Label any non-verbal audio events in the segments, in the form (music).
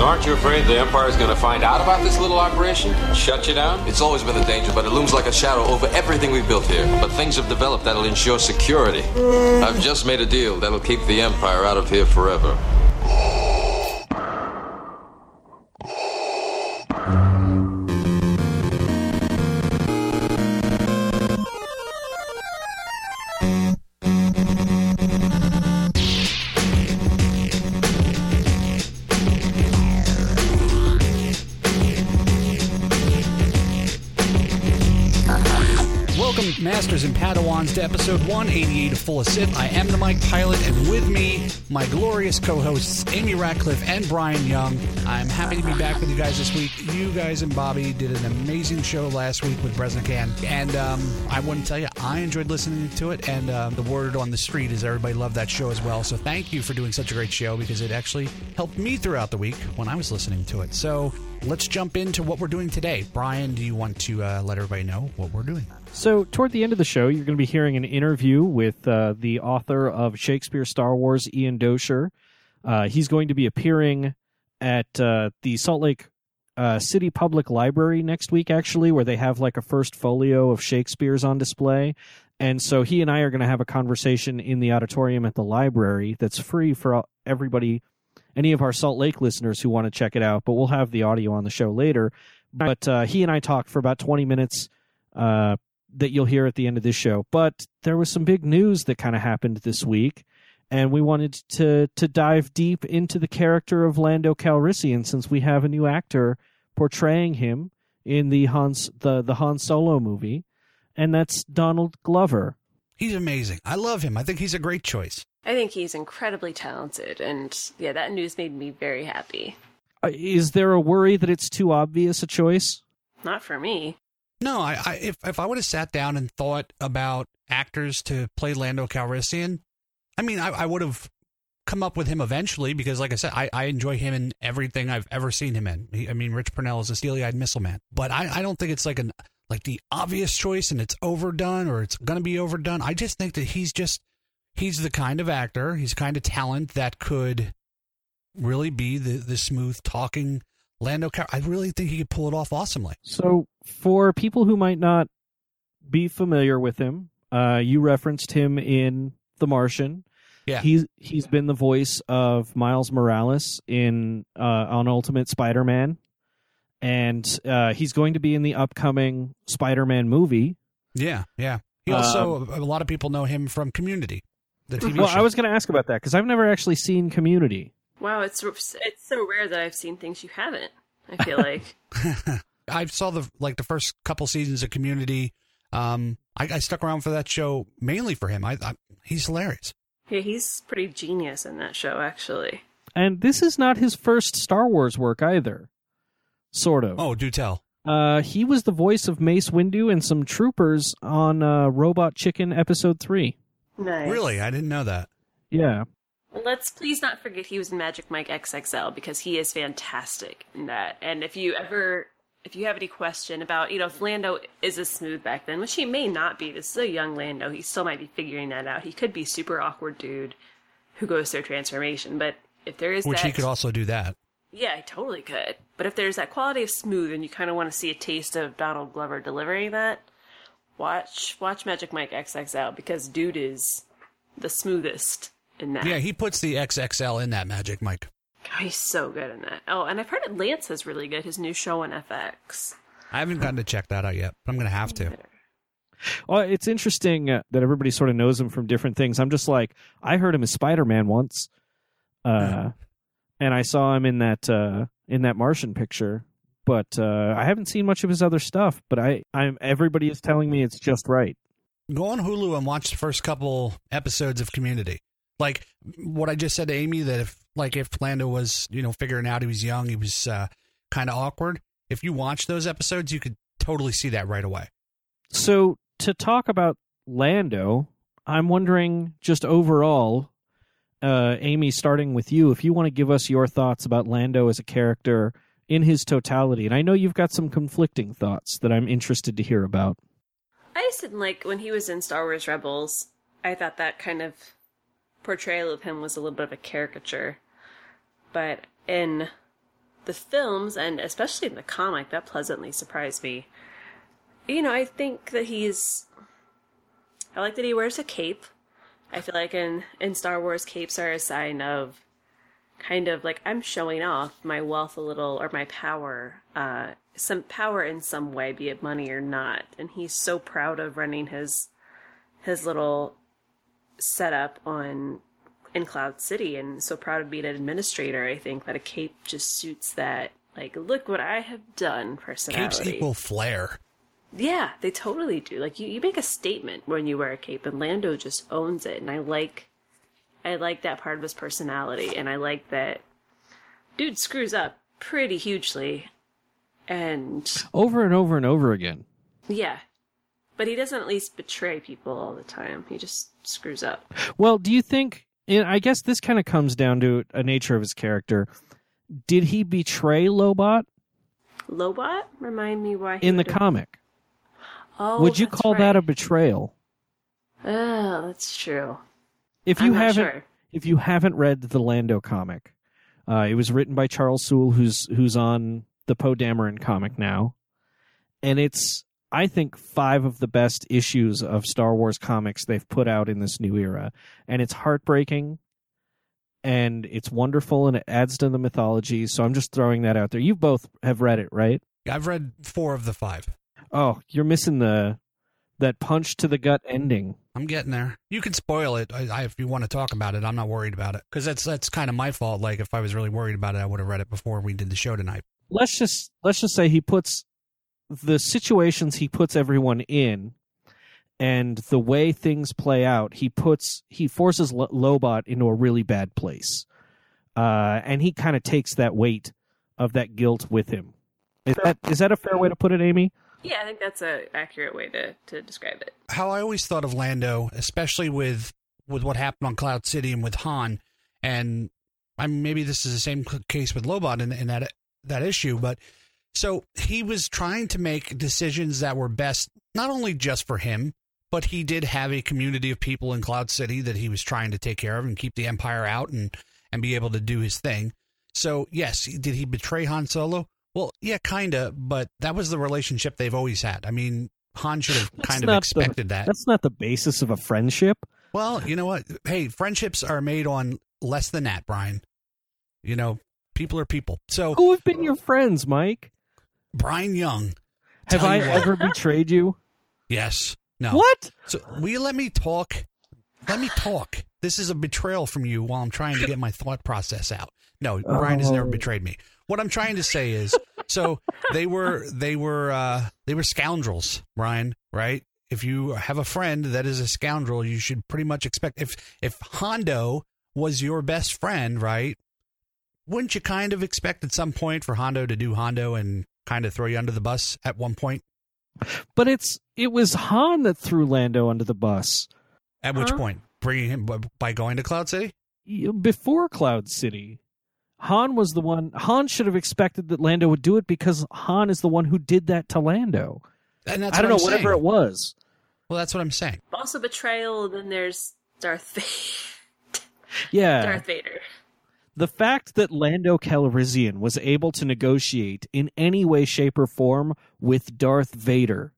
Aren't you afraid the Empire's going to find out about this little operation? Shut you down? It's always been a danger, but it looms like a shadow over everything we've built here. But things have developed that'll ensure security. I've just made a deal that'll keep the Empire out of here forever. Masters and Padawans, to episode 188 of Full of Sith. I am the Mike Pilot, and with me, my glorious co hosts, Amy Ratcliffe and Bryan Young. I'm happy to be back with you guys this week. You guys and Bobby did an amazing show last week with Bresnikan, and um, I wouldn't tell you, I enjoyed listening to it, and um, the word on the street is everybody loved that show as well. So thank you for doing such a great show because it actually helped me throughout the week when I was listening to it. So let's jump into what we're doing today. Bryan, do you want to uh, let everybody know what we're doing? So, toward the end of the show, you're going to be hearing an interview with uh, the author of Shakespeare Star Wars, Ian Doescher. Uh, he's going to be appearing at uh, the Salt Lake uh, City Public Library next week, actually, where they have like a first folio of Shakespeare's on display. And so he and I are going to have a conversation in the auditorium at the library that's free for everybody, any of our Salt Lake listeners who want to check it out. But we'll have the audio on the show later. But uh, he and I talked for about 20 minutes. Uh, that you'll hear at the end of this show. But there was some big news that kind of happened this week, and we wanted to to dive deep into the character of Lando Calrissian since we have a new actor portraying him in the Hans the the Han Solo movie, and that's Donald Glover. He's amazing. I love him. I think he's a great choice. I think he's incredibly talented, and yeah, that news made me very happy. Uh, is there a worry that it's too obvious a choice? Not for me. No, I, I if if I would have sat down and thought about actors to play Lando Calrissian, I mean, I, I would have come up with him eventually because, like I said, I, I enjoy him in everything I've ever seen him in. He, I mean, Rich Purnell is a steely-eyed missile man, but I, I don't think it's like an like the obvious choice and it's overdone or it's going to be overdone. I just think that he's just he's the kind of actor, he's kind of talent that could really be the the smooth talking Lando Car- I really think he could pull it off awesomely. So, for people who might not be familiar with him, uh, you referenced him in The Martian. Yeah, he's he's been the voice of Miles Morales in uh, on Ultimate Spider-Man, and uh, he's going to be in the upcoming Spider-Man movie. Yeah, yeah. He also um, a lot of people know him from Community. The TV well, show. I was going to ask about that because I've never actually seen Community. Wow, it's it's so rare that I've seen things you haven't. I feel like (laughs) I saw the like the first couple seasons of Community. Um, I, I stuck around for that show mainly for him. I, I he's hilarious. Yeah, he's pretty genius in that show, actually. And this is not his first Star Wars work either. Sort of. Oh, do tell. Uh, he was the voice of Mace Windu and some troopers on uh, Robot Chicken Episode Three. Nice. Really, I didn't know that. Yeah. Let's please not forget he was in Magic Mike XXL because he is fantastic in that. And if you ever, if you have any question about, you know, if Lando is a smooth back then, which he may not be, this is a young Lando. He still might be figuring that out. He could be super awkward dude who goes through transformation. But if there is which that, he could also do that. Yeah, he totally could. But if there's that quality of smooth, and you kind of want to see a taste of Donald Glover delivering that, watch watch Magic Mike XXL because dude is the smoothest in that. Yeah, he puts the XXL in that magic, Mike. Oh, he's so good in that. Oh, and I've heard Atlanta is really good. His new show on FX. I haven't gotten to check that out yet, but I'm going to have to. Well, it's interesting uh, that everybody sort of knows him from different things. I'm just like, I heard him as Spider Man once, uh, (laughs) and I saw him in that uh, in that Martian picture, but uh, I haven't seen much of his other stuff. But I, I'm everybody is telling me it's just right. Go on Hulu and watch the first couple episodes of Community. Like what I just said to Amy that if like if Lando was you know figuring out he was young, he was uh, kind of awkward. If you watch those episodes, you could totally see that right away. So to talk about Lando, I'm wondering just overall, uh, Amy, starting with you, if you want to give us your thoughts about Lando as a character in his totality. And I know you've got some conflicting thoughts that I'm interested to hear about. I just didn't like when he was in Star Wars Rebels. I thought that kind of portrayal of him was a little bit of a caricature. But in the films, and especially in the comic, that pleasantly surprised me. You know, I think that he's. I like that he wears a cape. I feel like in, in Star Wars, capes are a sign of kind of like I'm showing off my wealth a little or my power, uh, some power in some way, be it money or not. And he's so proud of running his his little setup on in Cloud City, and so proud of being an administrator. I think that a cape just suits that. Like, look what I have done. Personality. Capes equal flair. Yeah, they totally do. Like you, you make a statement when you wear a cape, and Lando just owns it. And I like, I like that part of his personality, and I like that dude screws up pretty hugely, and Over and over and over again. yeah, but he doesn't at least betray people all the time. He just screws up. Well, do you think? And I guess this kind of comes down to a nature of his character. Did he betray Lobot Lobot, remind me why he in the would've- comic? Oh, Would you call that a betrayal? Oh, that's true. If you haven't, sure. if you haven't read the Lando comic, uh, it was written by Charles Soule, who's who's on the Poe Dameron comic now, and it's I think five of the best issues of Star Wars comics they've put out in this new era, and it's heartbreaking, and it's wonderful, and it adds to the mythology. So I'm just throwing that out there. You both have read it, right? I've read four of the five. Oh, you're missing the that punch to the gut ending. I'm getting there. You can spoil it I, I, if you want to talk about it. I'm not worried about it because that's that's kind of my fault. Like if I was really worried about it, I would have read it before we did the show tonight. let's just let's just say he puts the situations he puts everyone in and the way things play out he puts he forces Lo- lobot into a really bad place. Uh, and he kind of takes that weight of that guilt with him. Is that is that a fair way to put it amy? Yeah, I think that's a accurate way to, to describe it. How I always thought of Lando, especially with with what happened on Cloud City and with Han, and I mean, maybe this is the same case with Lobot in, in that that issue, but so he was trying to make decisions that were best not only just for him, but he did have a community of people in Cloud City that he was trying to take care of and keep the Empire out and and be able to do his thing. So yes, did he betray Han Solo? Well, yeah, kinda, but that was the relationship they've always had. I mean, Han should have That's kind of not the- expected that. that's not the basis of a friendship Well, you know what? Hey, friendships are made on less than that, Bryan. You know, people are people. So who have been your friends mike Bryan Young, have i you what. ever betrayed you yes, no. what So will you let me talk? Let me talk. This is a betrayal from you while I'm trying to get my thought process out. No, Bryan has never Oh. betrayed me. What I'm trying to say is, so they were they were uh, they were scoundrels, Bryan. Right? If you have a friend that is a scoundrel, you should pretty much expect if if Hondo was your best friend, right? Wouldn't you kind of expect at some point for Hondo to do Hondo and kind of throw you under the bus at one point? but it's it was han that threw lando under the bus At which Huh? point, bringing him by going to Cloud City? before Cloud City. Han was the one. Han should have expected that Lando would do it because Han is the one who did that to Lando. And that's I don't what know, I'm whatever saying. it was. Well, that's what I'm saying. Also betrayal, then there's Darth Vader. (laughs) Yeah. Darth Vader. The fact that Lando Calrissian was able to negotiate in any way, shape, or form with Darth Vader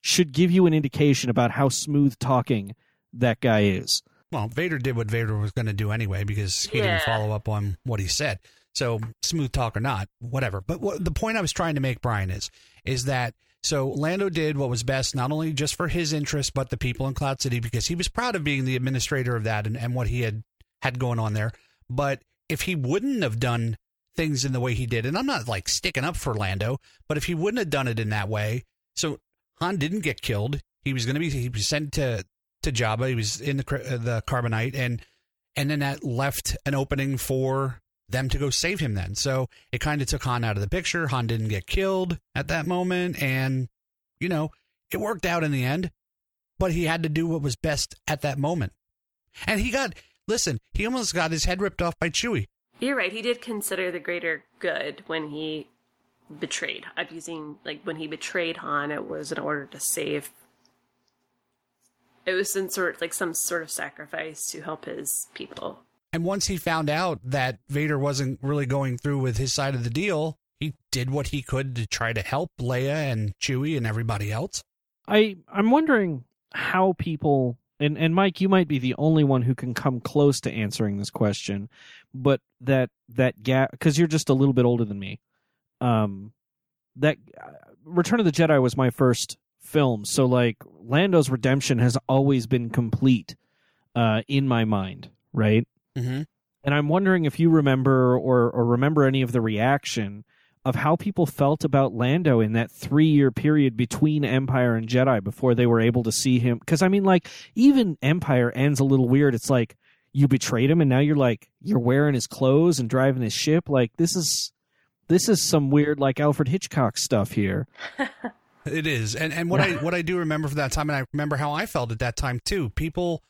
should give you an indication about how smooth talking that guy is. Well, Vader did what Vader was going to do anyway because he Yeah. didn't follow up on what he said. So, smooth talk or not, whatever. But what, the point I was trying to make, Bryan, is is that so Lando did what was best, not only just for his interest, but the people in Cloud City because he was proud of being the administrator of that and, and what he had had going on there. But if he wouldn't have done things in the way he did, and I'm not like sticking up for Lando, but if he wouldn't have done it in that way, so Han didn't get killed. He was going to be he was sent to to Jabba. He was in the uh, the carbonite, and and then that left an opening for them to go save him then. So it kind of took Han out of the picture. Han didn't get killed at that moment. And, you know, it worked out in the end, but he had to do what was best at that moment. And he got, listen, he almost got his head ripped off by Chewie. You're right. He did consider the greater good when he betrayed. I'm using, like, when he betrayed Han, it was in order to save. It was some sort, of like, some sort of sacrifice to help his people. And once he found out that Vader wasn't really going through with his side of the deal, he did what he could to try to help Leia and Chewie and everybody else. I I'm wondering how people and and Mike, you might be the only one who can come close to answering this question, but that that gap because you're just a little bit older than me. Um, that uh, Return of the Jedi was my first film, so like Lando's redemption has always been complete uh, in my mind, right? Mm-hmm. And I'm wondering if you remember or or remember any of the reaction of how people felt about Lando in that three year period between Empire and Jedi before they were able to see him. Because I mean, like even Empire ends a little weird. It's like you betrayed him, and now you're like you're wearing his clothes and driving his ship. Like this is this is some weird like Alfred Hitchcock stuff here. (laughs) It is, and and what I what I do remember from that time, and I remember how I felt at that time too. People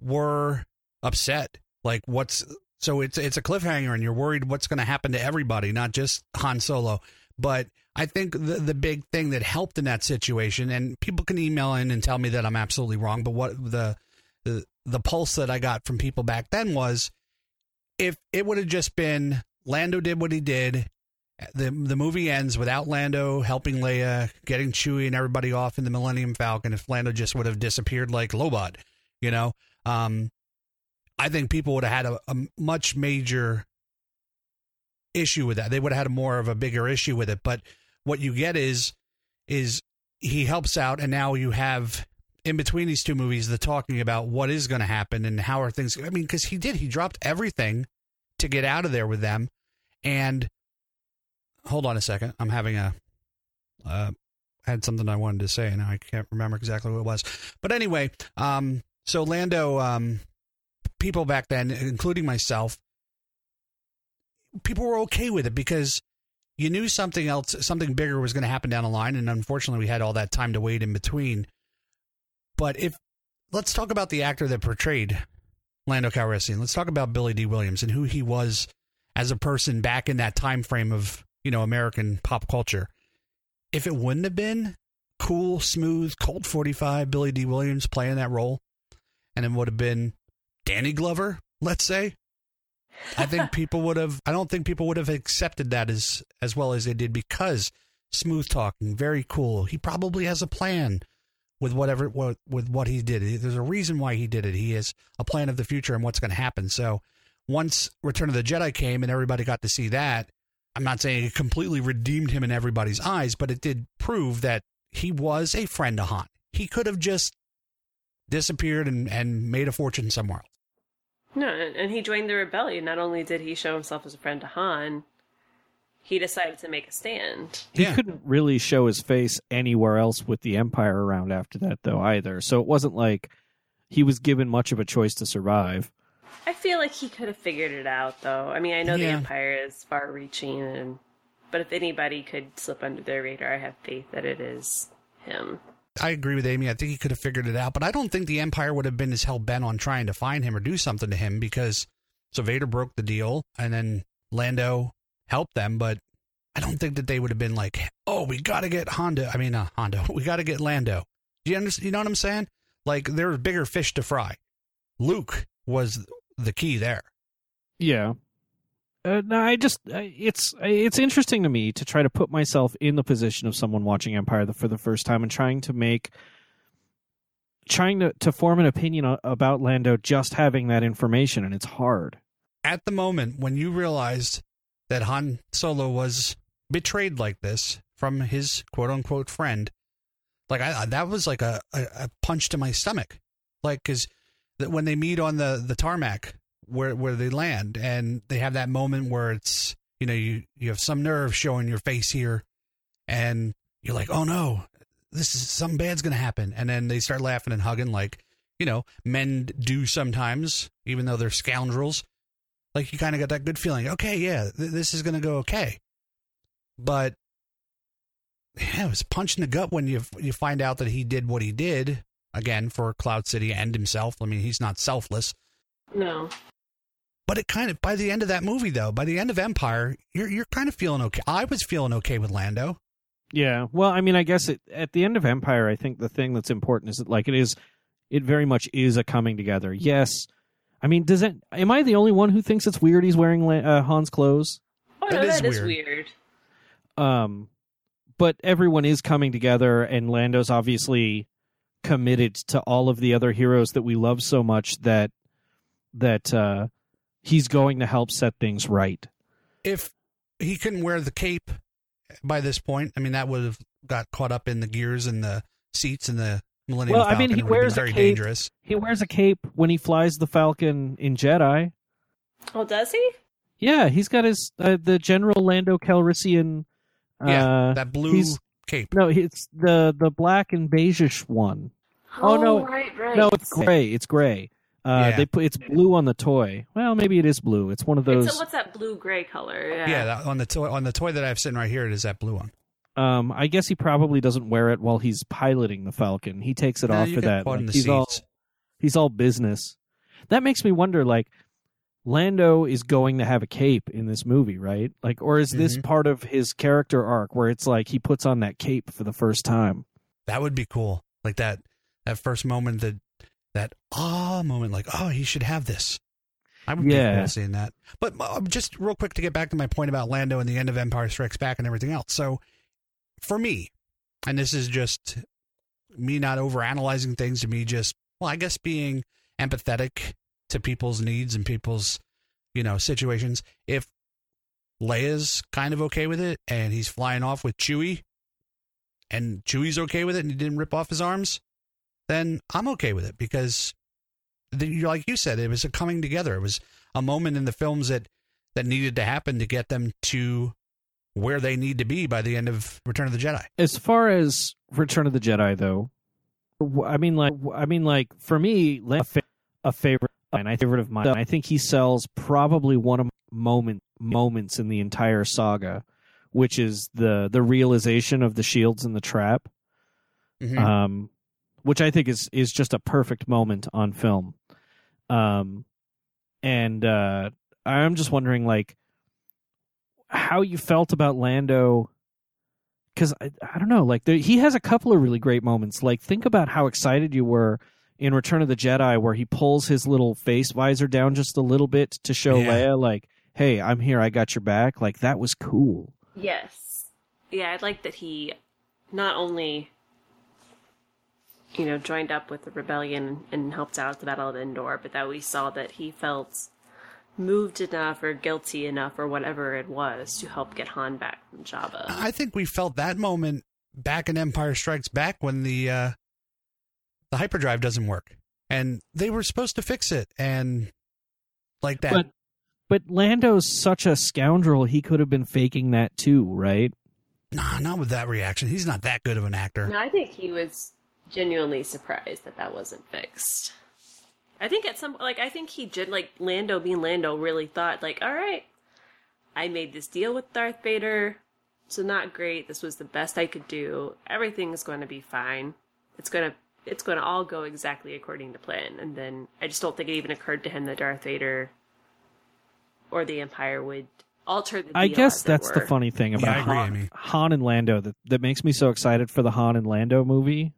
were upset. Like, what's so it's it's a cliffhanger, and you're worried what's going to happen to everybody, not just Han Solo. But I think the the big thing that helped in that situation, and people can email in and tell me that I'm absolutely wrong, but what the the the pulse that I got from people back then was, if it would have just been Lando did what he did, the the movie ends without Lando helping Leia, getting Chewie and everybody off in the Millennium Falcon. If Lando just would have disappeared like Lobot, you know, um, I think people would have had a, a much major issue with that. They would have had more of a bigger issue with it. But what you get is is he helps out, and now you have in between these two movies the talking about what is going to happen and how are things. I mean, because he did, he dropped everything to get out of there with them, and hold on a second, I'm having a. Uh, I had something I wanted to say, and I can't remember exactly what it was. But anyway, um, so Lando, um, people back then, including myself, people were okay with it because you knew something else, something bigger was going to happen down the line, and unfortunately, we had all that time to wait in between. But if let's talk about the actor that portrayed Lando Calrissian. Let's talk about Billy Dee Williams and who he was as a person back in that time frame of you know American pop culture. If it wouldn't have been cool, smooth, Colt 45 Billy Dee Williams playing that role, and it would have been Danny Glover, let's say, I think (laughs) people would have. I don't think people would have accepted that as as well as they did because smooth talking, very cool. He probably has a plan with whatever what with what he did. There's a reason why he did it. He has a plan of the future and what's going to happen. So once Return of the Jedi came and everybody got to see that, I'm not saying it completely redeemed him in everybody's eyes, but it did prove that he was a friend to Han. He could have just disappeared and, and made a fortune somewhere else. No, and he joined the rebellion. Not only did he show himself as a friend to Han, he decided to make a stand. He Yeah. couldn't really show his face anywhere else with the Empire around after that, though, either. So it wasn't like he was given much of a choice to survive. I feel like he could have figured it out, though. I mean, I know the Empire is far-reaching, and but if anybody could slip under their radar, I have faith that it is him. I agree with Amy. I think he could have figured it out, but I don't think the Empire would have been as hell bent on trying to find him or do something to him because so Vader broke the deal and then Lando helped them, but I don't think that they would have been like, "Oh, we got to get Honda." I mean, uh, Honda. (laughs) We got to get Lando. Do you understand? You know what I'm saying? Like there were bigger fish to fry. Luke was the key there. Yeah. Uh, no, I just uh, it's it's interesting to me to try to put myself in the position of someone watching Empire for the first time and trying to make trying to to form an opinion about Lando just having that information and it's hard. At the moment when you realized that Han Solo was betrayed like this from his quote unquote friend, like I that was like a, a, a punch to my stomach, like because when they meet on the the tarmac where where they land and they have that moment where it's you know you you have some nerve showing your face here, and you're like oh no, this is something bad's gonna happen, and then they start laughing and hugging like you know men do sometimes, even though they're scoundrels. Like you kind of got that good feeling. Okay, yeah, th- this is to go okay. But yeah, it was punch in the gut when you you find out that he did what he did again for Cloud City and himself. I mean, he's not selfless. No. But it kind of by the end of that movie though, by the end of Empire, you're you're kind of feeling okay. I was feeling okay with Lando. Yeah. Well, I mean, I guess it, at the end of Empire, I think the thing that's important is that like it is, it very much is a coming together. Yes. I mean, does it? Am I the only one who thinks it's weird he's wearing uh, Han's clothes? Oh, That no, is that is weird. weird. Um, but everyone is coming together, and Lando's obviously committed to all of the other heroes that we love so much that that uh, he's going to help set things right. If he couldn't wear the cape by this point, I mean that would have got caught up in the gears and the seats and the Millennium Well, I mean, he It would have been wears a cape. dangerous. He wears a cape when he flies the Falcon in Jedi. Oh, does he? Yeah, he's got his uh, the General Lando Calrissian. Uh, yeah, that blue cape. No, it's the the black and beigeish one. Oh, no. right, right. No, it's gray. It's gray. Uh, Yeah. They put it's blue on the toy. Well, maybe it is blue. It's one of It's those. a, what's that blue gray color? Yeah. Yeah, that, on the toy on the toy that I have sitting right here, it is that blue one. Um, I guess he probably doesn't wear it while he's piloting the Falcon. He takes it No, off for that. Like, the he's all he's all business. That makes me wonder. Like, Lando is going to have a cape in this movie, right? Like, or is this Mhm. part of his character arc where it's like he puts on that cape for the first time? That would be cool. Like that that first moment that that ah moment, like oh he should have this. I would be Yeah. cool seeing that. But uh, just real quick to get back to my point about Lando and the end of Empire Strikes Back and everything else. So for me, and this is just me not overanalyzing things, to me just well, I guess being empathetic to people's needs and people's you know situations. If Leia's kind of okay with it and he's flying off with Chewie and Chewie's okay with it and he didn't rip off his arms, then I'm okay with it because, the, like you said, it was a coming together. It was a moment in the films that that needed to happen to get them to where they need to be by the end of Return of the Jedi. As far as Return of the Jedi, though, I mean, like, I mean, like for me, a, fa- a favorite, and I favorite of mine. I think he sells probably one of moment moments in the entire saga, which is the the realization of the shields and the trap. Mhm. um, which I think is is just a perfect moment on film. Um, and uh, I'm just wondering, like, how you felt about Lando, because I, I don't know, like, there, he has a couple of really great moments. Like, think about how excited you were in Return of the Jedi, where he pulls his little face visor down just a little bit to show Yeah. Leia, like, "Hey, I'm here. I got your back." Like, that was cool. Yes. Yeah, I like that he not only, you know, joined up with the rebellion and helped out at the Battle of Endor, but that we saw that he felt moved enough or guilty enough or whatever it was to help get Han back from Jabba. I think we felt that moment back in Empire Strikes Back when the uh, the hyperdrive doesn't work, and they were supposed to fix it, and like that. But but Lando's such a scoundrel; he could have been faking that too, right? nah, not with that reaction. He's not that good of an actor. No, I think he was genuinely surprised that that wasn't fixed. I think at some like I think he did like Lando being Lando really thought like, all right, I made this deal with Darth Vader. So not great. This was the best I could do. Everything is going to be fine. It's gonna it's going to all go exactly according to plan. And then I just don't think it even occurred to him that Darth Vader or the Empire would alter the. I guess as it that's the funny thing about I agree, Han, Han and Lando that that makes me so excited for the Han and Lando movie.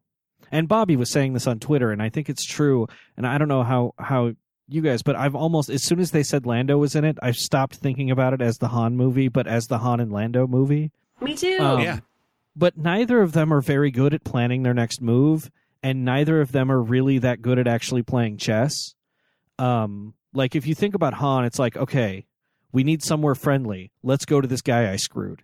And Bobby was saying this on Twitter, and I think it's true. And I don't know how how you guys, but I've almost as soon as they said Lando was in it, I've stopped thinking about it as the Han movie, but as the Han and Lando movie. Me too. Um, yeah, but neither of them are very good at planning their next move and neither of them are really that good at actually playing chess um like if you think about han it's like okay we need somewhere friendly let's go to this guy i screwed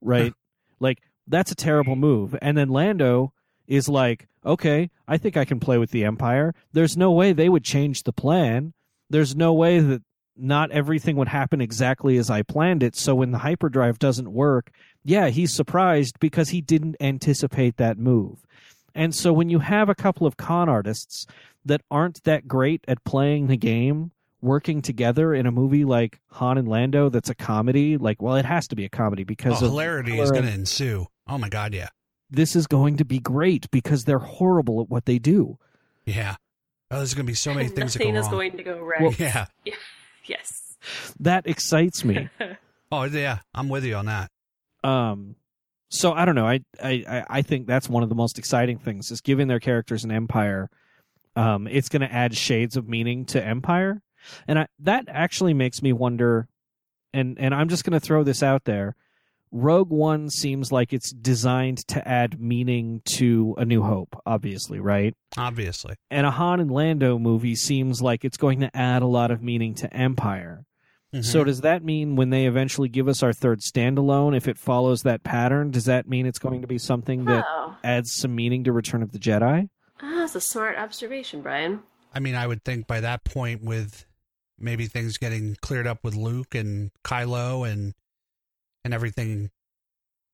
right (laughs) like that's a terrible move and then lando is like okay i think i can play with the empire there's no way they would change the plan there's no way that not everything would happen exactly as i planned it so when the hyperdrive doesn't work yeah, he's surprised because he didn't anticipate that move. And so when you have a couple of con artists that aren't that great at playing the game working together in a movie like Han and Lando that's a comedy, like well it has to be a comedy because oh, of hilarity is going to ensue. Oh my god, yeah. This is going to be great because they're horrible at what they do. Yeah. Oh, there's going to be so many (laughs) things Nothing that go is wrong. going to go right. Well- yeah. (laughs) yes. That excites me. (laughs) Oh yeah, I'm with you on that. um so I don't know. I, I I- I think that's one of the most exciting things is giving their characters an empire. Um, it's going to add shades of meaning to Empire, and I, that actually makes me wonder. And and I'm just going to throw this out there. Rogue One seems like it's designed to add meaning to A New Hope, obviously, right? Obviously. And a Han and Lando movie seems like it's going to add a lot of meaning to Empire. Mhm. So does that mean when they eventually give us our third standalone, if it follows that pattern, does that mean it's going to be something that Oh, adds some meaning to Return of the Jedi? Ah, that's a smart observation, Bryan. I mean, I would think by that point, with maybe things getting cleared up with Luke and Kylo and and everything,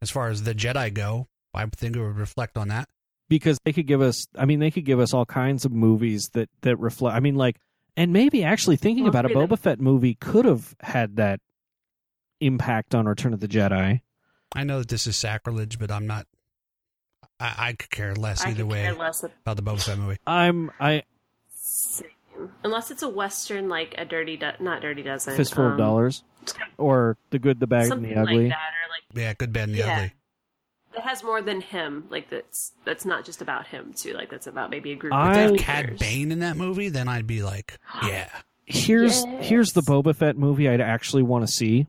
as far as the Jedi go, I think it would reflect on that. Because they could give us I mean they could give us all kinds of movies that that reflect I mean like and maybe actually thinking Well, about a maybe Boba Fett movie could have had that impact on Return of the Jedi. I know that this is sacrilege, but I'm not. I, I could care less I either could way care less about the Boba Fett movie. I'm I Same. Unless it's a western, like a dirty, do- not dirty dozen, fistful of um, dollars. Or the good, the bad, and the ugly. like that, or like Yeah, good, bad, and the Yeah. ugly. that has more than him. Like that's that's not just about him too. Like that's about maybe a group. I- of If they characters. had Cad Bane in that movie, then I'd be like, (gasps) yeah. here's Yes. here's the Boba Fett movie I'd actually want to see.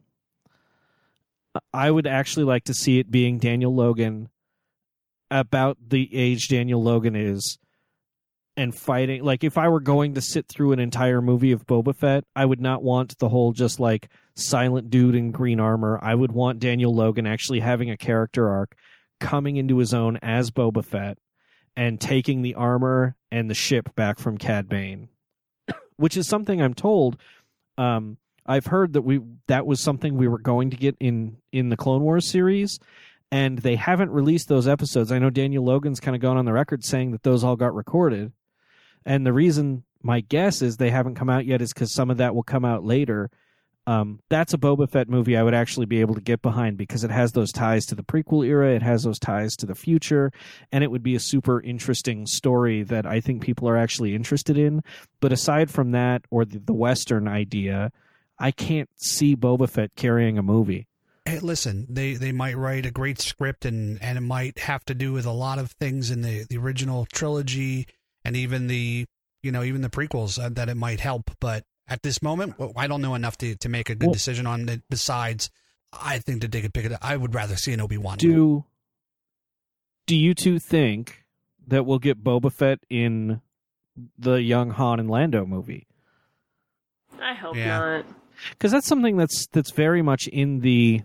I would actually like to see it being Daniel Logan about the age Daniel Logan is and fighting like if I were going to sit through an entire movie of Boba Fett, I would not want the whole just like silent dude in green armor. I would want Daniel Logan actually having a character arc coming into his own as Boba Fett and taking the armor and the ship back from Cad Bane (coughs) which is something I'm told. Um, I've heard that we that was something we were going to get in in the Clone Wars series, and they haven't released those episodes. I know Daniel Logan's kind of gone on the record saying that those all got recorded, and the reason my guess is they haven't come out yet is because some of that will come out later. Um, that's a Boba Fett movie I would actually be able to get behind because it has those ties to the prequel era, it has those ties to the future, and it would be a super interesting story that I think people are actually interested in. But aside from that, or the, the Western idea, I can't see Boba Fett carrying a movie. Hey, listen, they they might write a great script and and it might have to do with a lot of things in the the original trilogy and even the you know even the prequels uh, that it might help. But at this moment, well, I don't know enough to to make a good Well- decision on it. Besides, I think that they could pick it. I would rather see an Obi Wan. Do Do you two think that we'll get Boba Fett in the young Han and Lando movie? I hope Yeah. not. Because that's something that's that's very much in the.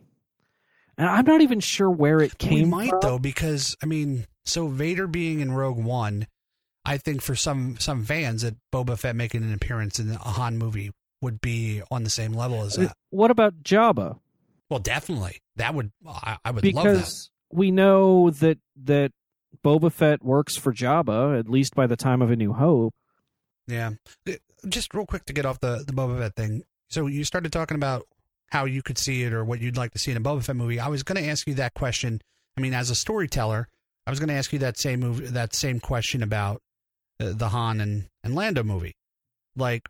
And I'm not even sure where it came. From. We might from. though because I mean, so Vader being in Rogue One, I think for some some fans that Boba Fett making an appearance in a Han movie would be on the same level as that. What about Jabba? Well, definitely. That would I, I would love that. because we know that that Boba Fett works for Jabba at least by the time of A New Hope. Yeah. Uh, Just real quick to get off the the Boba Fett thing. So you started talking about how you could see it or what you'd like to see in a Boba Fett movie. I was going to ask you that question. I mean, as a storyteller, I was going to ask you that same move, that same question about uh, the Han and and Lando movie. Like,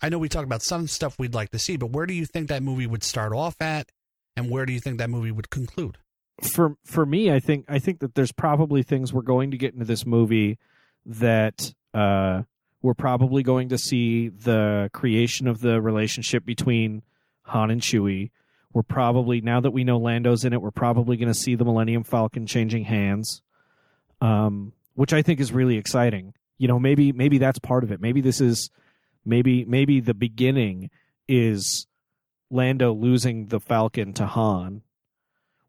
I know we talked about some stuff we'd like to see, but where do you think that movie would start off at, and where do you think that movie would conclude? For for me, I think I think that there's probably things we're going to get into this movie that uh, we're probably going to see the creation of the relationship between Han and Chewie. We're probably now that we know Lando's in it, we're probably going to see the Millennium Falcon changing hands, um, which I think is really exciting. You know, maybe maybe that's part of it. Maybe this is maybe maybe the beginning is Lando losing the Falcon to Han,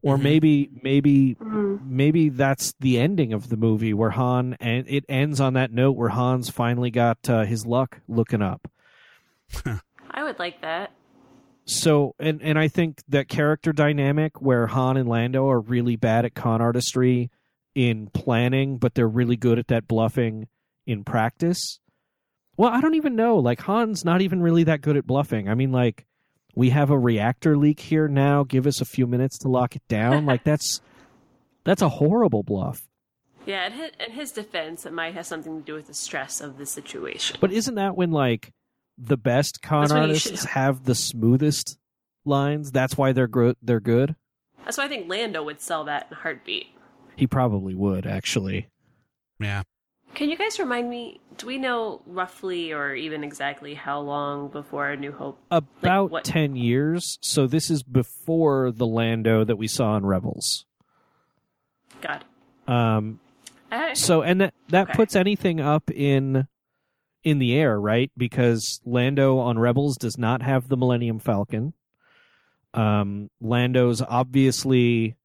or Mhm. maybe maybe Mm. maybe that's the ending of the movie where Han and it ends on that note where Han's finally got uh, his luck looking up. (laughs) I would like that. So and and I think that character dynamic where Han and Lando are really bad at con artistry in planning, but they're really good at that bluffing in practice. Well, I don't even know. Like Han's not even really that good at bluffing. I mean, like we have a reactor leak here now. Give us a few minutes to lock it down. like (laughs) that's that's a horrible bluff. Yeah, in his, in his defense, it might have something to do with the stress of the situation. But isn't that when like the best con That's artists should- have the smoothest lines? That's why they're gro- they're good. That's why I think Lando would sell that in a heartbeat. He probably would actually. Yeah. Can you guys remind me? Do we know roughly or even exactly how long before New Hope? About what- 10 years. So this is before the Lando that we saw in Rebels. God. Um I, so and that that Okay. puts anything up in in the air, right? Because Lando on Rebels does not have the Millennium Falcon. Um Lando's obviously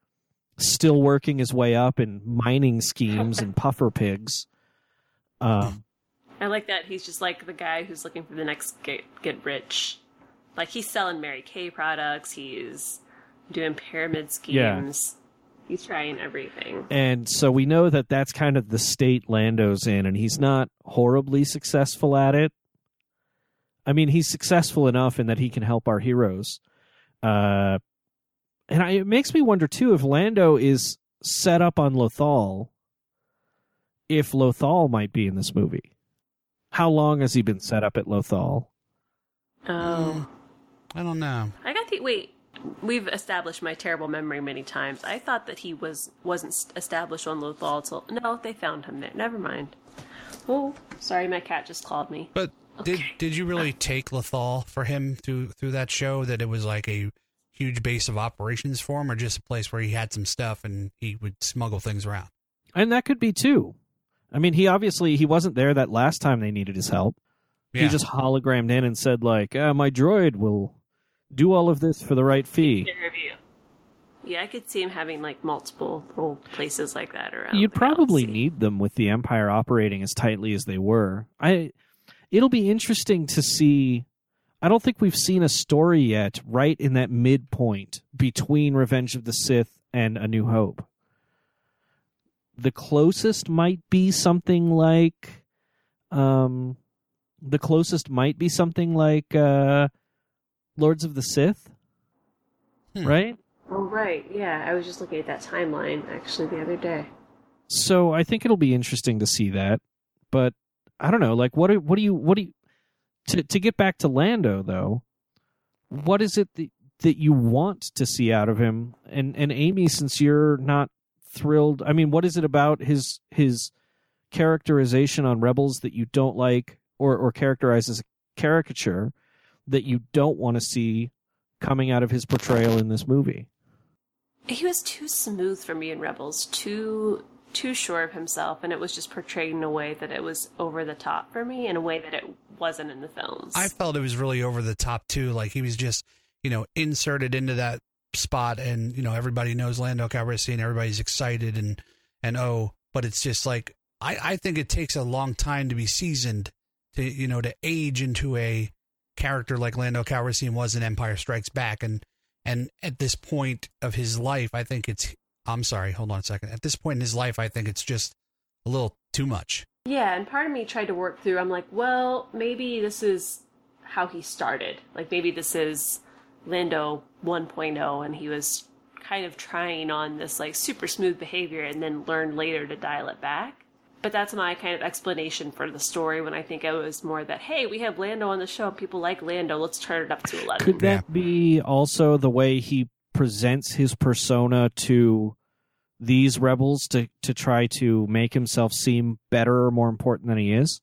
still working his way up in mining schemes and (laughs) puffer pigs. Um I like that he's just like the guy who's looking for the next get, get rich. Like he's selling Mary Kay products. He's doing pyramid Yeah. schemes. He's trying everything. And so we know that that's kind of the state Lando's in, and he's not horribly successful at it. I mean, he's successful enough in that he can help our heroes. Uh, and I, it makes me wonder, too, if Lando is set up on Lothal, if Lothal might be in this movie. How long has he been set up at Lothal? Oh, I don't know. I got the wait. We've established my terrible memory many times. I thought that he was wasn't established on Lothal till no, they found him there. Never mind. Oh, sorry, my cat just called me. But did Okay. did you really take Lothal for him through through that show? That it was like a huge base of operations for him, or just a place where he had some stuff and he would smuggle things around? And that could be, too. I mean, he obviously he wasn't there that last time they needed his help. Yeah. He just hologrammed in and said, like, uh, my droid will do all of this for the right fee. Yeah, I could see him having like multiple little places like that around. You'd probably galaxy. need them with the Empire operating as tightly as they were. I it'll be interesting to see I don't think we've seen a story yet right in that midpoint between Revenge of the Sith and A New Hope. The closest might be something like um the closest might be something like uh Lords of the Sith. Hmm. Right? Oh right, yeah. I was just looking at that timeline actually the other day. So I think it'll be interesting to see that. But I don't know, like what do what do you what do you to to get back to Lando though, what is it that, that you want to see out of him? And and Amy, since you're not thrilled I mean, what is it about his his characterization on Rebels that you don't like or, or characterize as a caricature that you don't want to see coming out of his portrayal in this movie? He was too smooth for me in Rebels, too too sure of himself, and it was just portrayed in a way that it was over the top for me, in a way that it wasn't in the films. I felt it was really over the top too. Like he was just, you know, inserted into that spot, and you know everybody knows Lando Calrissian, everybody's excited, and and oh, but it's just like I I think it takes a long time to be seasoned to you know to age into a character like Lando Calrissian was in Empire Strikes Back, and and at this point of his life, I think it's. I'm sorry, hold on a second. At this point in his life, I think it's just a little too much. Yeah, and part of me tried to work through. I'm like, well, maybe this is how he started. Like maybe this is Lando 1.0, and he was kind of trying on this like super smooth behavior, and then learned later to dial it back. But that's my kind of explanation for the story. When I think it was more that, hey, we have Lando on the show, and people like Lando. Let's turn it up to eleven. Could that be also the way he presents his persona to these rebels to to try to make himself seem better or more important than he is?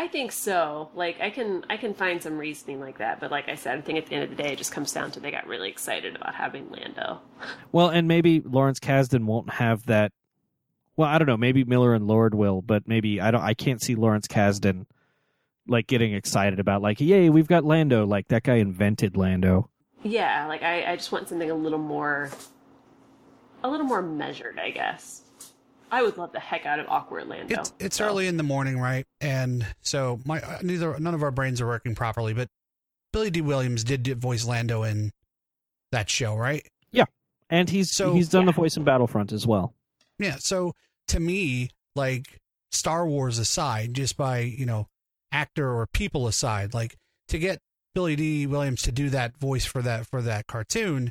I think so. Like I can I can find some reasoning like that, but like I said, I think at the end of the day, it just comes down to they got really excited about having Lando. (laughs) Well, and maybe Lawrence Kasdan won't have that. Well, I don't know. Maybe Miller and Lord will, but maybe I don't. I can't see Lawrence Kasdan like getting excited about like, yay, we've got Lando. Like that guy invented Lando. Yeah, like I, I just want something a little more, a little more measured, I guess. I would love the heck out of awkward Lando. It's it's so. early in the morning, right? And so my uh, neither none of our brains are working properly. But Billy Dee Williams did voice Lando in that show, right? Yeah, and he's So- he's done the voice in Battlefront as well. Yeah. So to me, like Star Wars aside, just by you know actor or people aside, like to get Billy Dee Williams to do that voice for that for that cartoon,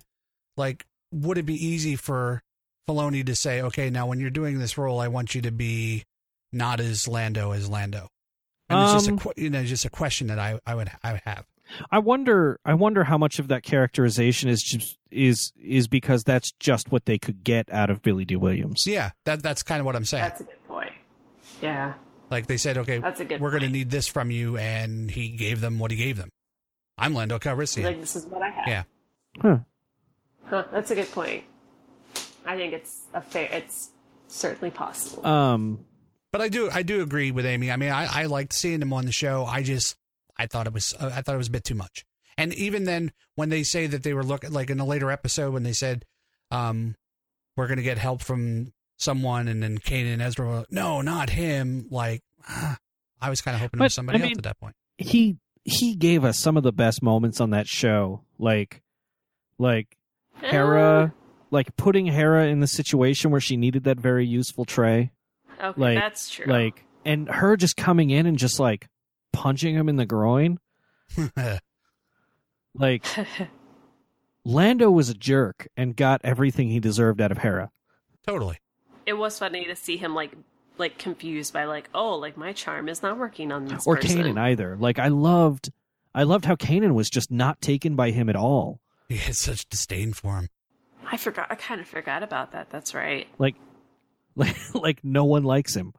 like would it be easy for Filoni to say, okay, now when you're doing this role, I want you to be not as Lando as Lando? And it's just Um, a you know just a question that I I would I would have. I wonder. I wonder how much of that characterization is just is is because that's just what they could get out of Billy Dee Williams. Yeah, that that's kind of what I'm saying. That's a good point. Yeah. Like they said, okay, That's a good we're going to point. need this from you, and he gave them what he gave them. I'm Lando Calrissian. Like this is what I have. Yeah. Huh. Huh, that's a good point. I think it's a fair. It's certainly possible. Um. But I do I do agree with Amy. I mean, I, I liked seeing him on the show. I just I thought it was uh, I thought it was a bit too much. And even then, when they say that they were looking like in a later episode when they said, um, "We're going to get help from someone," and then Kanan and Ezra were "No, not him." Like, ah, I was kind of hoping it was somebody I mean- else at that point. he he gave us some of the best moments on that show like like hera like putting hera in the situation where she needed that very useful tray Okay, like that's true. like and her just coming in and just like punching him in the groin (laughs) like lando was a jerk and got everything he deserved out of hera totally. it was funny to see him like like confused by like oh like my charm is not working on this or person. kanan either like i loved i loved how kanan was just not taken by him at all He had such disdain for him. I forgot. I kind of forgot about that. That's right. like (laughs) like like no one likes him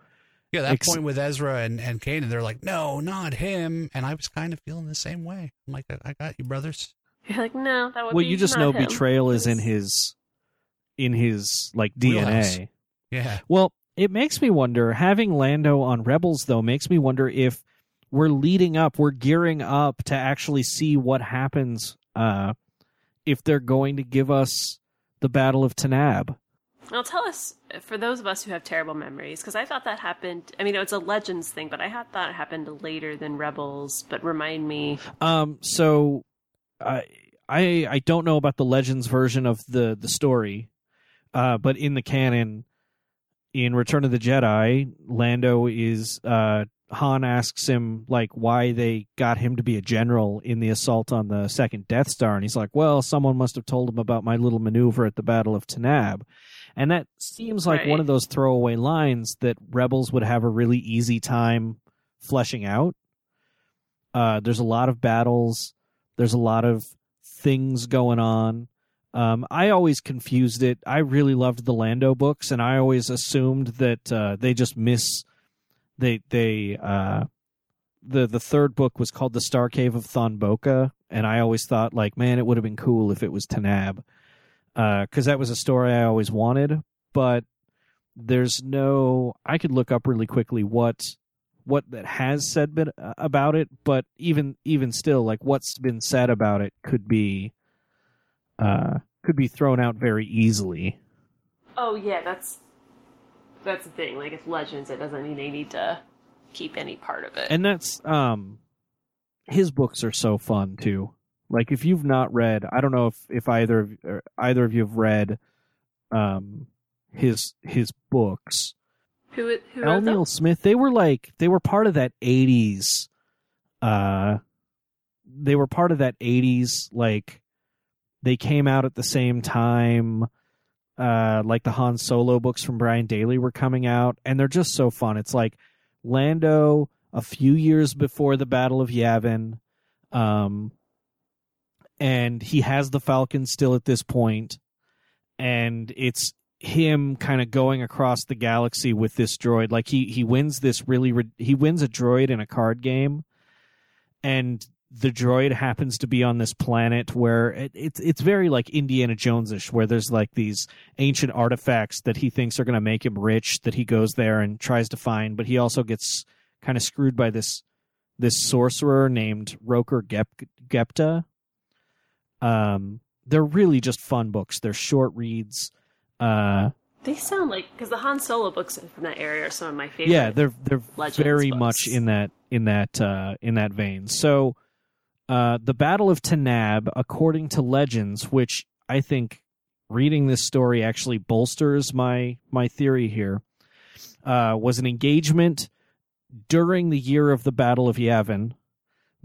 Yeah, that Ex- point with Ezra and and Kanan, they're like, "No, not him," and I was kind of feeling the same way. I'm like, "I got you, brothers." You're like no, that would well be you just not know him. betrayal is in his in his like Wheelhouse. dna Yeah, well it makes me wonder having lando on rebels though makes me wonder if we're leading up we're gearing up to actually see what happens uh if they're going to give us the battle of Tanaab Now tell us for those of us who have terrible memories, because I thought that happened. I mean, it's a Legends thing, but I had thought it happened later than Rebels. But remind me. Um, so I I I don't know about the Legends version of the the story, uh, but in the canon, in Return of the Jedi, Lando is uh Han asks him like why they got him to be a general in the assault on the second Death Star, and he's like, "Well, someone must have told him about my little maneuver at the Battle of Tanaab." And that seems like one of those throwaway lines that Rebels would have a really easy time fleshing out. Uh, there's a lot of battles. There's a lot of things going on. Um, I always confused it. I really loved the Lando books, and I always assumed that uh, they just miss. They they uh, the the third book was called the Star Cave of Thonboka, and I always thought like, man, it would have been cool if it was Tanaab, because that was a story I always wanted. But there's no. I could look up really quickly what what that has said been, uh, about it, but even even still, like what's been said about it could be uh, could be thrown out very easily. Oh yeah, that's that's the thing. Like it's Legends, it doesn't mean they need to keep any part of it. And that's um his books are so fun too. Like if you've not read, I don't know if if either of either of you have read um his his books. who who L. Neil Smith, they were like they were part of that 80s uh they were part of that 80s like they came out at the same time uh like the Han Solo books from Brian Daley were coming out and they're just so fun. It's like Lando a few years before the Battle of Yavin um and he has the Falcon still at this point and it's him kind of going across the galaxy with this droid like he he wins this really rid- he wins a droid in a card game and the droid happens to be on this planet where it, it's it's very like Indiana Jonesish where there's like these ancient artifacts that he thinks are going to make him rich that he goes there and tries to find but he also gets kind of screwed by this this sorcerer named Rokur Gep- Gepta um they're really just fun books they're short reads uh They sound like because the Han Solo books from that area are some of my favorite. yeah they're they're very books. much in that in that uh in that vein so uh the battle of Tanaab according to legends which i think reading this story actually bolsters my my theory here uh, was an engagement during the year of the Battle of Yavin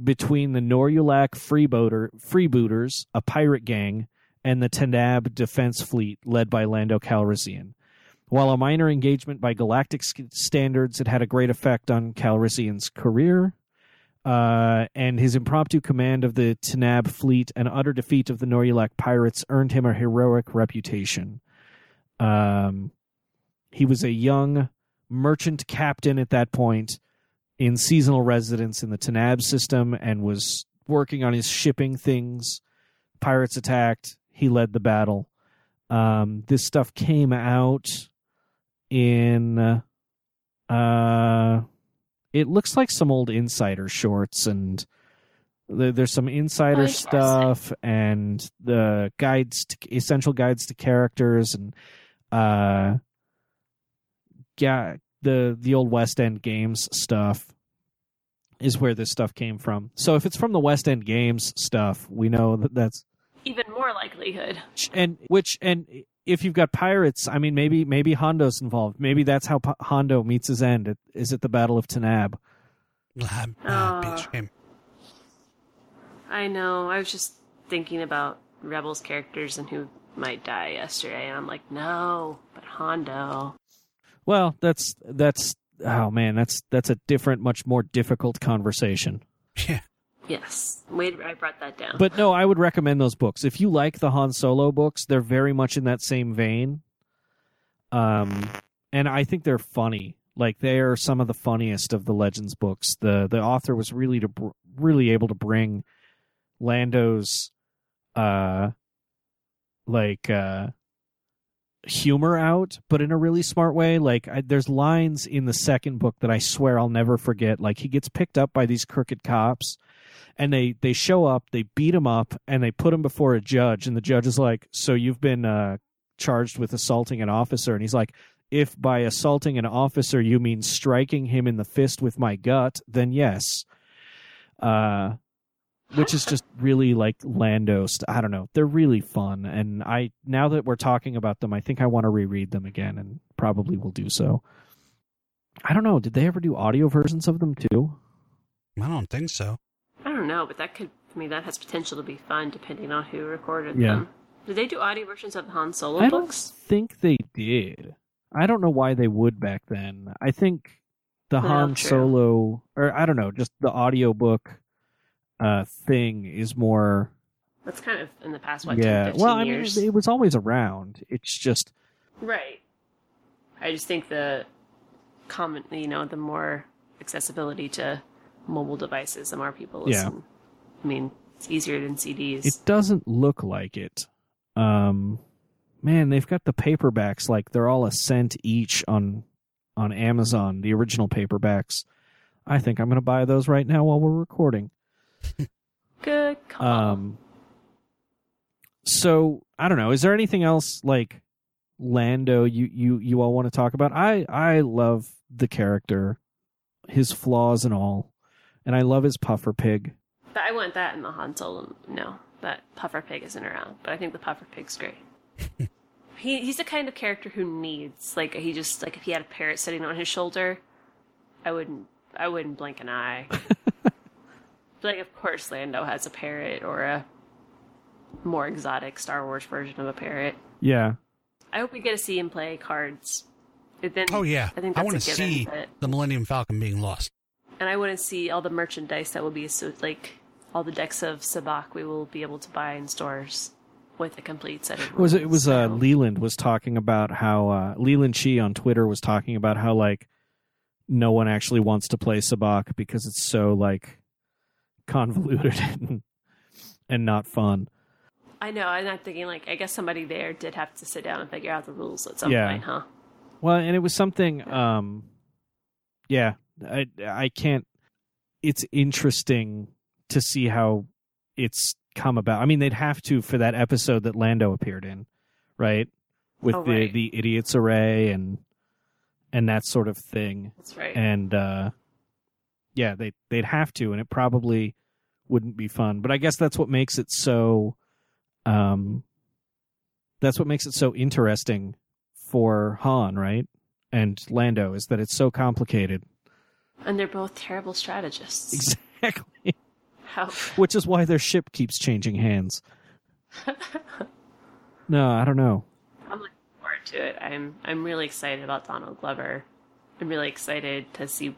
between the Norulac freebooter, freebooters, a pirate gang, and the Tanaab defense fleet led by Lando Calrissian. While a minor engagement by galactic standards, it had a great effect on Calrissian's career. Uh, and his impromptu command of the Tanaab fleet and utter defeat of the Norulac pirates earned him a heroic reputation. Um, he was a young merchant captain at that point in seasonal residence in the Tanaab system and was working on his shipping things. Pirates attacked. He led the battle. Um, this stuff came out in. Uh, it looks like some old insider shorts and there's some insider oh, stuff and the guides to, essential guides to characters and uh yeah the the old West End Games stuff is where this stuff came from. So if it's from the West End Games stuff, we know that that's even more likelihood. And which and if you've got pirates, I mean maybe maybe Hondo's involved. Maybe that's how Hondo meets his end. Is it the Battle of Tanaab? Lab, uh, oh. I know. I was just thinking about Rebels characters and who might die yesterday, and I'm like, no, but Hondo. Well, that's that's oh man, that's that's a different, much more difficult conversation. (laughs) Yeah. Yes, I brought that down. But no, I would recommend those books if you like the Han Solo books. They're very much in that same vein. Um, and I think they're funny. Like they are some of the funniest of the Legends books. the The author was really to br- really able to bring Lando's, uh, like uh humor out, but in a really smart way. Like I, there's lines in the second book that I swear I'll never forget. Like he gets picked up by these crooked cops, and they they show up, they beat him up, and they put him before a judge, and the judge is like, "So you've been uh, charged with assaulting an officer?" And he's like. If by assaulting an officer you mean striking him in the fist with my gut, then yes. Uh, which is just (laughs) really like Lando. St- I don't know. They're really fun, and I now that we're talking about them, I think I want to reread them again, and probably will do so. I don't know. Did they ever do audio versions of them too? I don't think so. I don't know, but that could. I mean, that has potential to be fun depending on who recorded yeah. them. Did they do audio versions of the Han Solo I books? don't think they did. I don't know why they would back then. I think the Han Solo, or I don't know, just the audio book uh, thing is more. That's kind of in the past, what, yeah. 10, well, I years. mean, it was always around. It's just. Right. I just think the common, you know, the more accessibility to mobile devices, the more people listen. Yeah. I mean, it's easier than CDs. It doesn't look like it. Um, man, they've got the paperbacks like they're all a cent each on on Amazon. The original paperbacks. I think I'm going to buy those right now while we're recording. (laughs) Good call. Um, so I don't know. Is there anything else like Lando you you you all want to talk about? I I love the character, his flaws and all, and I love his puffer pig. But I want that in the Han Solo. No, that puffer pig isn't around. But I think the puffer pig's great. (laughs) he he's the kind of character who needs like he just like if he had a parrot sitting on his shoulder, I wouldn't I wouldn't blink an eye. (laughs) like of course Lando has a parrot or a more exotic Star Wars version of a parrot. Yeah. I hope we get to see him play cards. Then, oh yeah, I think I want to see but... the Millennium Falcon being lost, and I want to see all the merchandise that will be so like all the decks of Sabacc we will be able to buy in stores with a complete set of. Was it, it was uh, Leland was talking about how uh, Leland Chee on Twitter was talking about how like no one actually wants to play Sabacc because it's so like convoluted (laughs) and, and not fun. I know. I'm not thinking like I guess somebody there did have to sit down and figure out the rules at some yeah. point, huh? Well, and it was something. Um, yeah, I I can't. It's interesting to see how it's come about. I mean, they'd have to for that episode that Lando appeared in, right? With oh, the the idiots array and and that sort of thing. That's right. And uh, yeah, they they'd have to, and it probably wouldn't be fun. But I guess that's what makes it so. Um, that's what makes it so interesting for Han, right? and Lando is that it's so complicated. And they're both terrible strategists. Exactly. How Which is why their ship keeps changing hands. (laughs) no, I don't know. I'm looking forward to it. I'm I'm really excited about Donald Glover. I'm really excited to see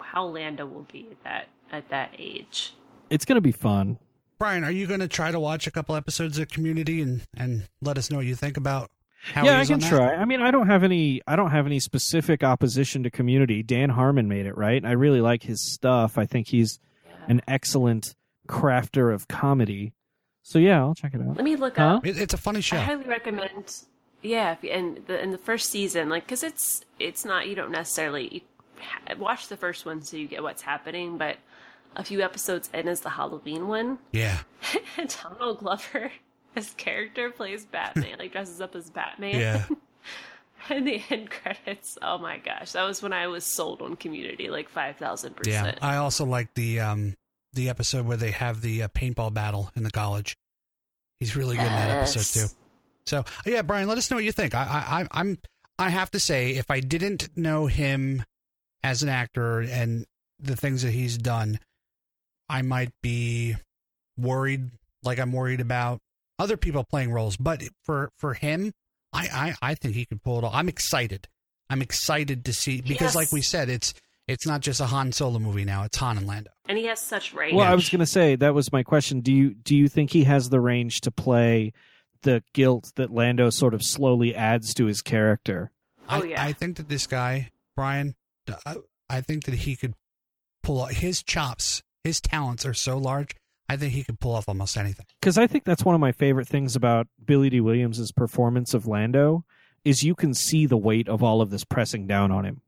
how Lando will be at that at that age. It's going to be fun. Bryan, are you going to try to watch a couple episodes of Community and and let us know what you think about how yeah, I can try. I mean, I don't have any. I don't have any specific opposition to Community. Dan Harmon made it right. I really like his stuff. I think he's an excellent crafter of comedy. So yeah, I'll check it out. Let me look Huh? up. It's a funny show. I highly recommend. Yeah, and the in the first season, like, because it's it's not you don't necessarily you ha- watch the first one so you get what's happening, but a few episodes in is the Halloween one. yeah, (laughs) And Donald Glover, his character plays Batman, like dresses up as Batman. yeah. (laughs) And the end credits, oh my gosh, that was when I was sold on Community, like five thousand percent. Yeah, percent. I also like the um the episode where they have the uh, paintball battle in the college. He's really good in that episode too. So yeah, Bryan, let us know what you think. I, I I- I'm I have to say, if I didn't know him as an actor and the things that he's done, I might be worried, like I'm worried about other people playing roles. But for for him, I I, I think he could pull it off. I'm excited. I'm excited to see because, Yes. like we said, it's it's not just a Han Solo movie now. It's Han and Lando. And he has such range. Well, I was going to say that was my question. Do you do you think he has the range to play the guilt that Lando sort of slowly adds to his character? Oh, I, yeah. I think that this guy, Bryan, I, I think that he could pull off his chops, his talents are so large. I think he could pull off almost anything. Because I think that's one of my favorite things about Billy Dee Williams' performance of Lando is you can see the weight of all of this pressing down on him.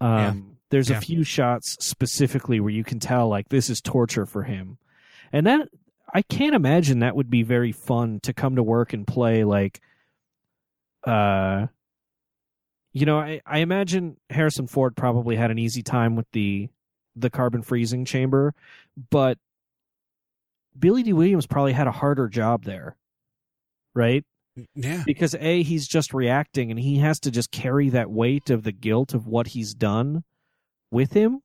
Um, Yeah. There's Yeah. a few shots specifically where you can tell like this is torture for him, and that I can't imagine that would be very fun to come to work and play like, uh, you know, I, I imagine Harrison Ford probably had an easy time with the the carbon freezing chamber, but Billy Dee Williams probably had a harder job there, right? Mm, yeah. Because A, he's just reacting and he has to just carry that weight of the guilt of what he's done with him.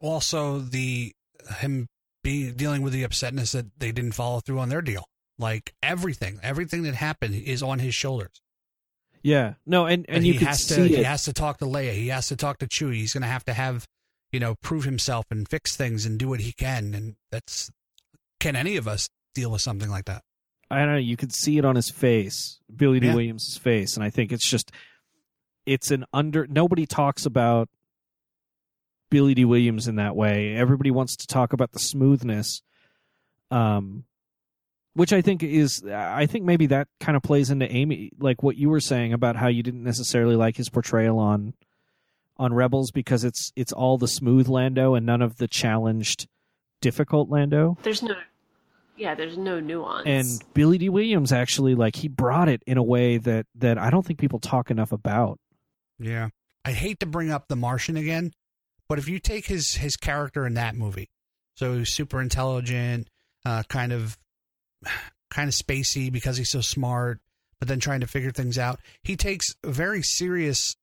Also, the him be dealing with the upsetness that they didn't follow through on their deal. Like everything, everything that happened is on his shoulders. Yeah. No, and, and you he can has to he it. has to talk to Leia. He has to talk to Chewie. He's going to have to have, you know, prove himself and fix things and do what he can. And that's can any of us deal with something like that? I don't know, you could see it on his face, Billy Dee Yeah. Williams' face, and I think it's just it's an under nobody talks about Billy Dee Williams in that way. Everybody wants to talk about the smoothness. Um which I think is I think maybe that kind of plays into Amy like what you were saying about how you didn't necessarily like his portrayal on on Rebels because it's it's all the smooth Lando and none of the challenged difficult Lando. There's no, yeah, there's no nuance. and Billy Dee Williams actually like he brought it in a way that that I don't think people talk enough about. Yeah. I hate to bring up The Martian again, but if you take his his character in that movie, so super intelligent, uh, kind of (sighs) kind of spacey because he's so smart, but then trying to figure things out. He takes a very serious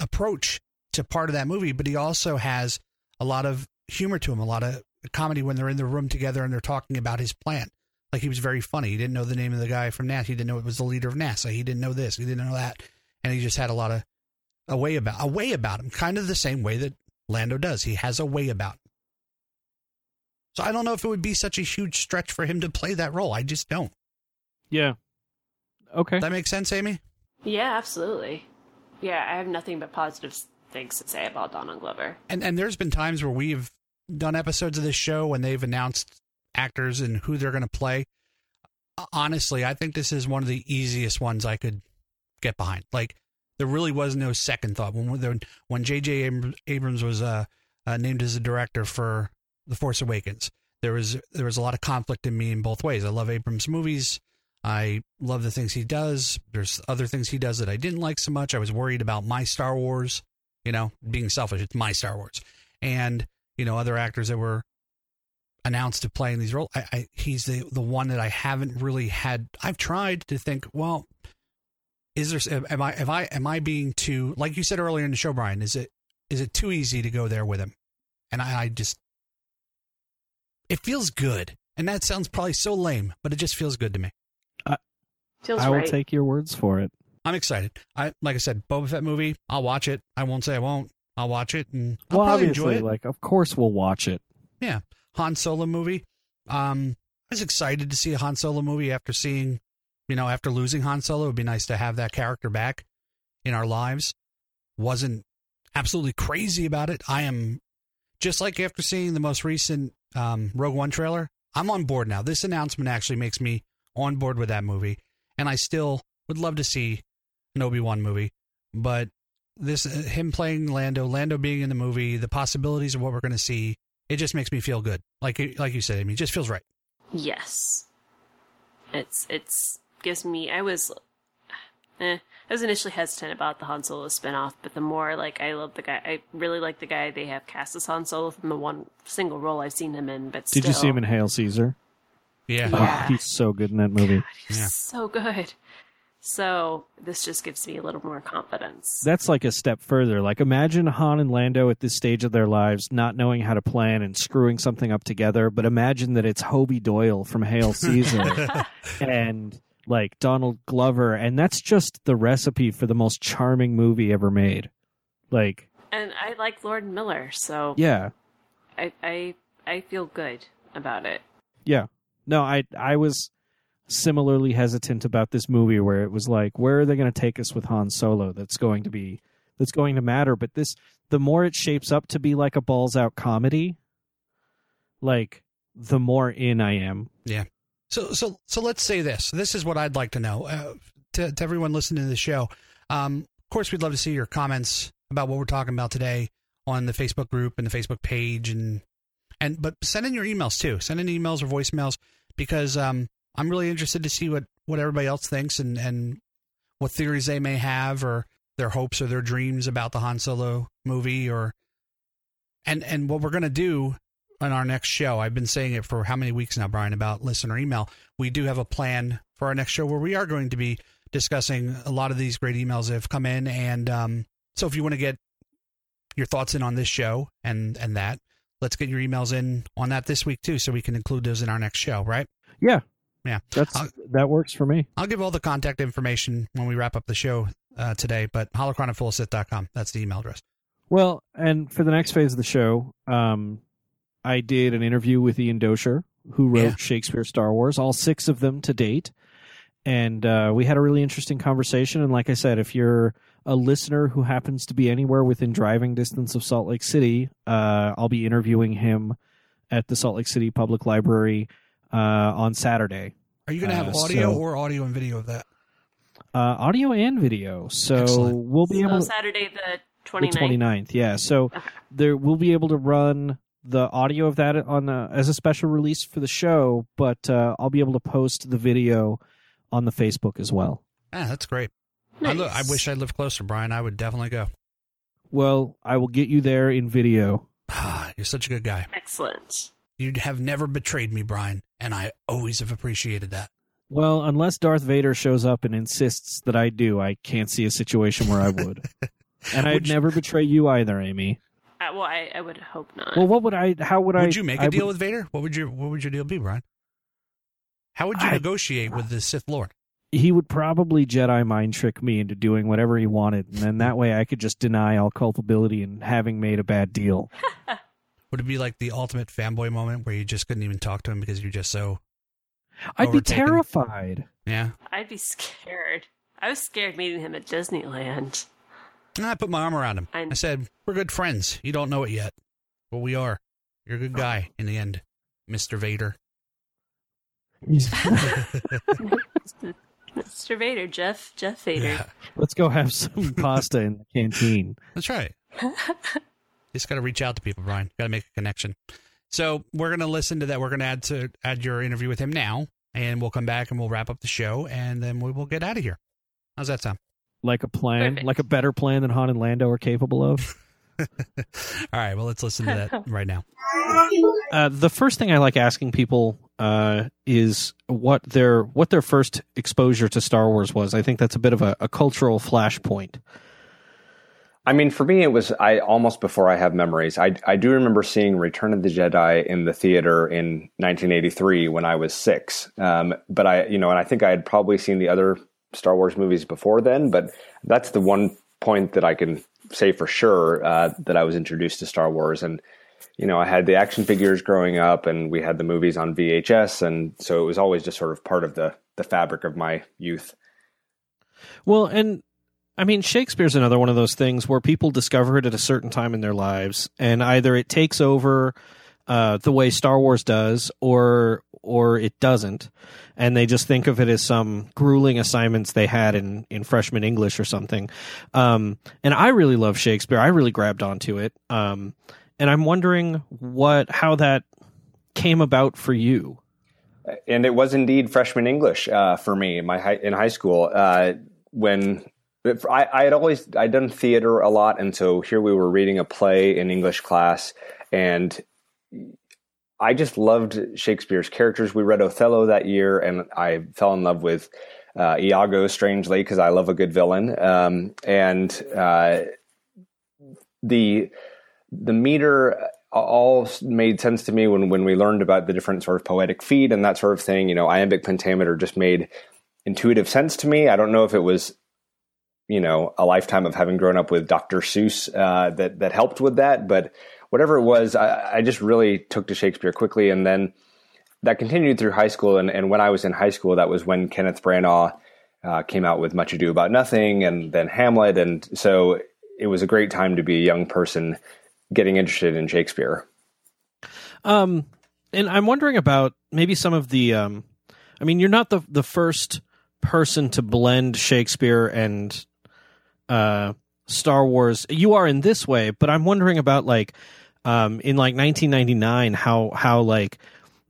approach to part of that movie, but he also has a lot of humor to him, a lot of comedy when they're in the room together and they're talking about his plan. Like he was very funny. He didn't know the name of the guy from NASA. He didn't know it was the leader of NASA. He didn't know this. He didn't know that. And he just had a lot of a way about a way about him, kind of the same way that Lando does. He has a way about him. So I don't know if it would be such a huge stretch for him to play that role. I just don't. Yeah. Okay. Does that makes sense, Amy? yeah, absolutely. Yeah, I have nothing but positive things to say about Donald Glover. And and there's been times where we've done episodes of this show when they've announced actors and who they're going to play. Honestly, I think this is one of the easiest ones I could get behind. Like there really was no second thought when when J.J. Abrams was uh, uh, named as a director for The Force Awakens. There was there was a lot of conflict in me in both ways. I love Abrams movies. I love the things he does. There's other things he does that I didn't like so much. I was worried about my Star Wars, you know, being selfish. It's my Star Wars. And, you know, other actors that were announced to play in these roles. I, I he's the the one that I haven't really had I've tried to think, well, is there am I am I am I being too like you said earlier in the show, Bryan? Is it is it too easy to go there with him? And I, I just it feels good, and that sounds probably so lame, but it just feels good to me. Feels I will right. take your words for it. I'm excited. I like I said, Boba Fett movie. I'll watch it. I won't say I won't. I'll watch it, and I'll well, probably enjoy it. like of course we'll watch it. Yeah, Han Solo movie. Um, I was excited to see a Han Solo movie after seeing, you know, after losing Han Solo. It'd be nice to have that character back in our lives. Wasn't absolutely crazy about it. I am just like after seeing the most recent um, Rogue One trailer. I'm on board now. This announcement actually makes me on board with that movie, and I still would love to see an Obi Wan movie. But this, uh, him playing Lando, Lando being in the movie, the possibilities of what we're going to see, it just makes me feel good. Like like you said, Amy, it just feels right. Yes. It's it's gives me I was eh, I was initially hesitant about the Han Solo spinoff, but the more like I love the guy I really like the guy they have cast as Han Solo from the one single role I've seen him in, but Did you see him in Hail Caesar? Yeah. Yeah. Oh, he's so good in that movie. He's Yeah. so good. So this just gives me a little more confidence. That's like a step further. Like imagine Han and Lando at this stage of their lives not knowing how to plan and screwing something up together, but imagine that it's Hobie Doyle from Hail (laughs) Caesar and like Donald Glover and that's just the recipe for the most charming movie ever made. Like, and I like Lord Miller, so yeah. I, I I feel good about it. Yeah. No, I I was similarly hesitant about this movie where it was like, where are they going to take us with Han Solo? That's going to be that's going to matter. But this, the more it shapes up to be like a balls out comedy, like the more in I am. Yeah so so so let's say this. This is what I'd like to know uh, to to everyone listening to the show. Um, of course, we'd love to see your comments about what we're talking about today on the Facebook group and the Facebook page, and and but send in your emails too. Send in emails or voicemails because um, I'm really interested to see what what everybody else thinks and and what theories they may have or their hopes or their dreams about the Han Solo movie or and and what we're gonna do on our next show. I've been saying it for how many weeks now, Bryan, about listener email. We do have a plan for our next show where we are going to be discussing a lot of these great emails that have come in. And um, so if you want to get your thoughts in on this show and, and that, let's get your emails in on that this week too, so we can include those in our next show, right? Yeah. Yeah. That's I'll- that works for me. I'll give all the contact information when we wrap up the show uh, today, but holocron@fullsith.com. That's the email address. Well, and for the next phase of the show, um, I did an interview with Ian Doescher, who wrote Yeah. Shakespeare Star Wars, all six of them to date. And uh, we had a really interesting conversation. And like I said, if you're a listener who happens to be anywhere within driving distance of Salt Lake City, uh, I'll be interviewing him at the Salt Lake City Public Library uh, on Saturday. Are you going to have Uh, audio so- or audio and video of that? Uh, audio and video. So Excellent. we'll be So able to. Saturday the the 29th. 29th yeah so there we'll be able to run the audio of that on a, as a special release for the show but uh, i'll be able to post the video on the facebook as well Ah, that's great. I, lo- I wish I lived closer, Bryan. I would definitely go. well i will get you there in video Ah, you're such a good guy. Excellent. You have never betrayed me, Bryan, and I always have appreciated that. well unless darth vader shows up and insists that i do i can't see a situation where i would (laughs) and i'd Would you- never betray you either amy Uh, well, I, I would hope not. well what would i how would i Would you make a I deal would- with Vader? What would your What would your deal be, Bryan? How would you I- negotiate with the Sith Lord? he would probably Jedi mind trick me into doing whatever he wanted, and then that way I could just deny all culpability and having made a bad deal. (laughs) Would it be like the ultimate fanboy moment where you just couldn't even talk to him because you're just so? I'd be terrified. Yeah. I'd be scared. I was scared meeting him at Disneyland. And I put my arm around him. I- I said, "We're good friends. You don't know it yet, but we are. You're a good guy in the end, Mister Vader." (laughs) Mr. Vader, Jeff, Jeff Vader. Yeah, Let's go have some pasta in the canteen. that's right. (laughs) Just got to reach out to people, Bryan. Got to make a connection. So we're gonna listen to that. We're gonna add to add your interview with him now, and we'll come back and we'll wrap up the show, and then we will get out of here. How's that sound? Like a plan, Perfect. like a better plan than Han and Lando are capable of. (laughs) All right. Well, let's listen to that (laughs) right now. Uh, the first thing I like asking people uh, is what their what their first exposure to Star Wars was. I think that's a bit of a, a cultural flashpoint. I mean, for me, it was I almost before I have memories. I I do remember seeing Return of the Jedi in the theater in 1983 when I was six. Um, but I, you know, and I think I had probably seen the other Star Wars movies before then. But that's the one point that I can say for sure uh, that I was introduced to Star Wars. And you know, I had the action figures growing up, and we had the movies on VHS, and so it was always just sort of part of the the fabric of my youth. Well, and I mean, Shakespeare's another one of those things where people discover it at a certain time in their lives, and either it takes over uh, the way Star Wars does, or or it doesn't, and they just think of it as some grueling assignments they had in in freshman English or something. Um, and I really love Shakespeare. I really grabbed onto it, um, and I'm wondering what how that came about for you. And it was indeed freshman English uh, for me in my high, in high school uh, when I, I had always I'd done theater a lot, and so here we were reading a play in English class, and I just loved Shakespeare's characters. We read Othello that year, and I fell in love with uh, Iago strangely because I love a good villain. Um, and uh, the the meter all made sense to me when when we learned about the different sort of poetic feet and that sort of thing. You know, iambic pentameter just made intuitive sense to me. I don't know if it was you know a lifetime of having grown up with Dr. Seuss uh, that that helped with that, but whatever it was, I, I, just really took to Shakespeare quickly, and then that continued through high school. And, and when I was in high school, that was when Kenneth Branagh uh, came out with Much Ado About Nothing, and then Hamlet, and so it was a great time to be a young person getting interested in Shakespeare. Um, and I'm wondering about maybe some of the. Um, I mean, you're not the the first person to blend Shakespeare and uh, Star Wars. You are in this way, but I'm wondering about like um, in like 1999 how how like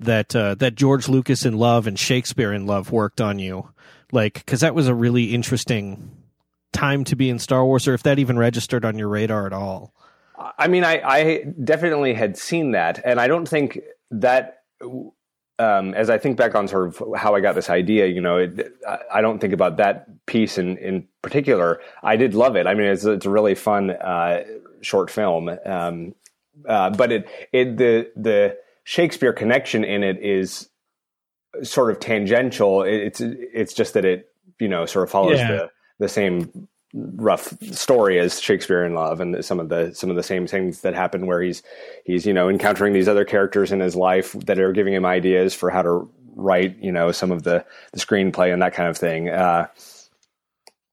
that uh, that George Lucas in Love and Shakespeare in Love worked on you, like because that was a really interesting time to be in Star Wars, or if that even registered on your radar at all. I mean, I, I definitely had seen that, and I don't think that um, as I think back on sort of how I got this idea, you know, it, I don't think about that piece in, in particular. I did love it. I mean, it's, it's a really fun uh, short film, um, uh, but it it the the Shakespeare connection in it is sort of tangential. It's it's just that it you know sort of follows yeah. the the same rough story as Shakespeare in Love and some of the some of the same things that happen where he's he's you know encountering these other characters in his life that are giving him ideas for how to write you know some of the the screenplay and that kind of thing. Uh,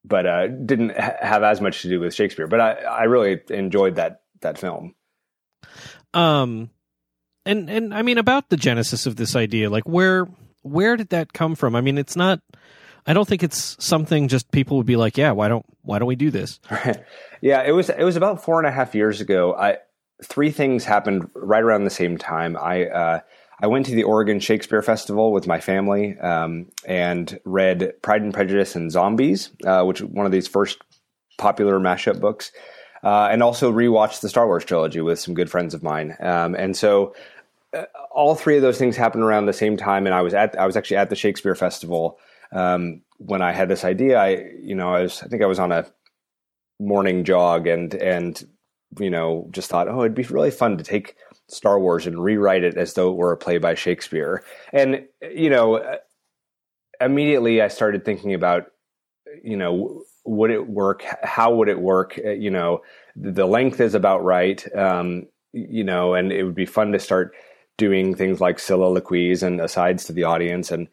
but uh, didn't ha- have as much to do with Shakespeare. But I I really enjoyed that that film. Um, and and I mean about the genesis of this idea, like where where did that come from? I mean, it's not I don't think it's something just people would be like, yeah, why don't why don't we do this? (laughs) yeah, it was it was about four and a half years ago. I three things happened right around the same time. I uh, I went to the Oregon Shakespeare Festival with my family um, and read Pride and Prejudice and Zombies, uh, which one of these first popular mashup books, uh, and also rewatched the Star Wars trilogy with some good friends of mine. Um, and so uh, all three of those things happened around the same time, and I was at I was actually at the Shakespeare Festival um, when I had this idea, I you know I was I think I was on a morning jog and and you know just thought oh it'd be really fun to take Star Wars and rewrite it as though it were a play by Shakespeare. And you know immediately I started thinking about you know would it work? How would it work? You know the length is about right um, you know and it would be fun to start doing things like soliloquies and asides to the audience and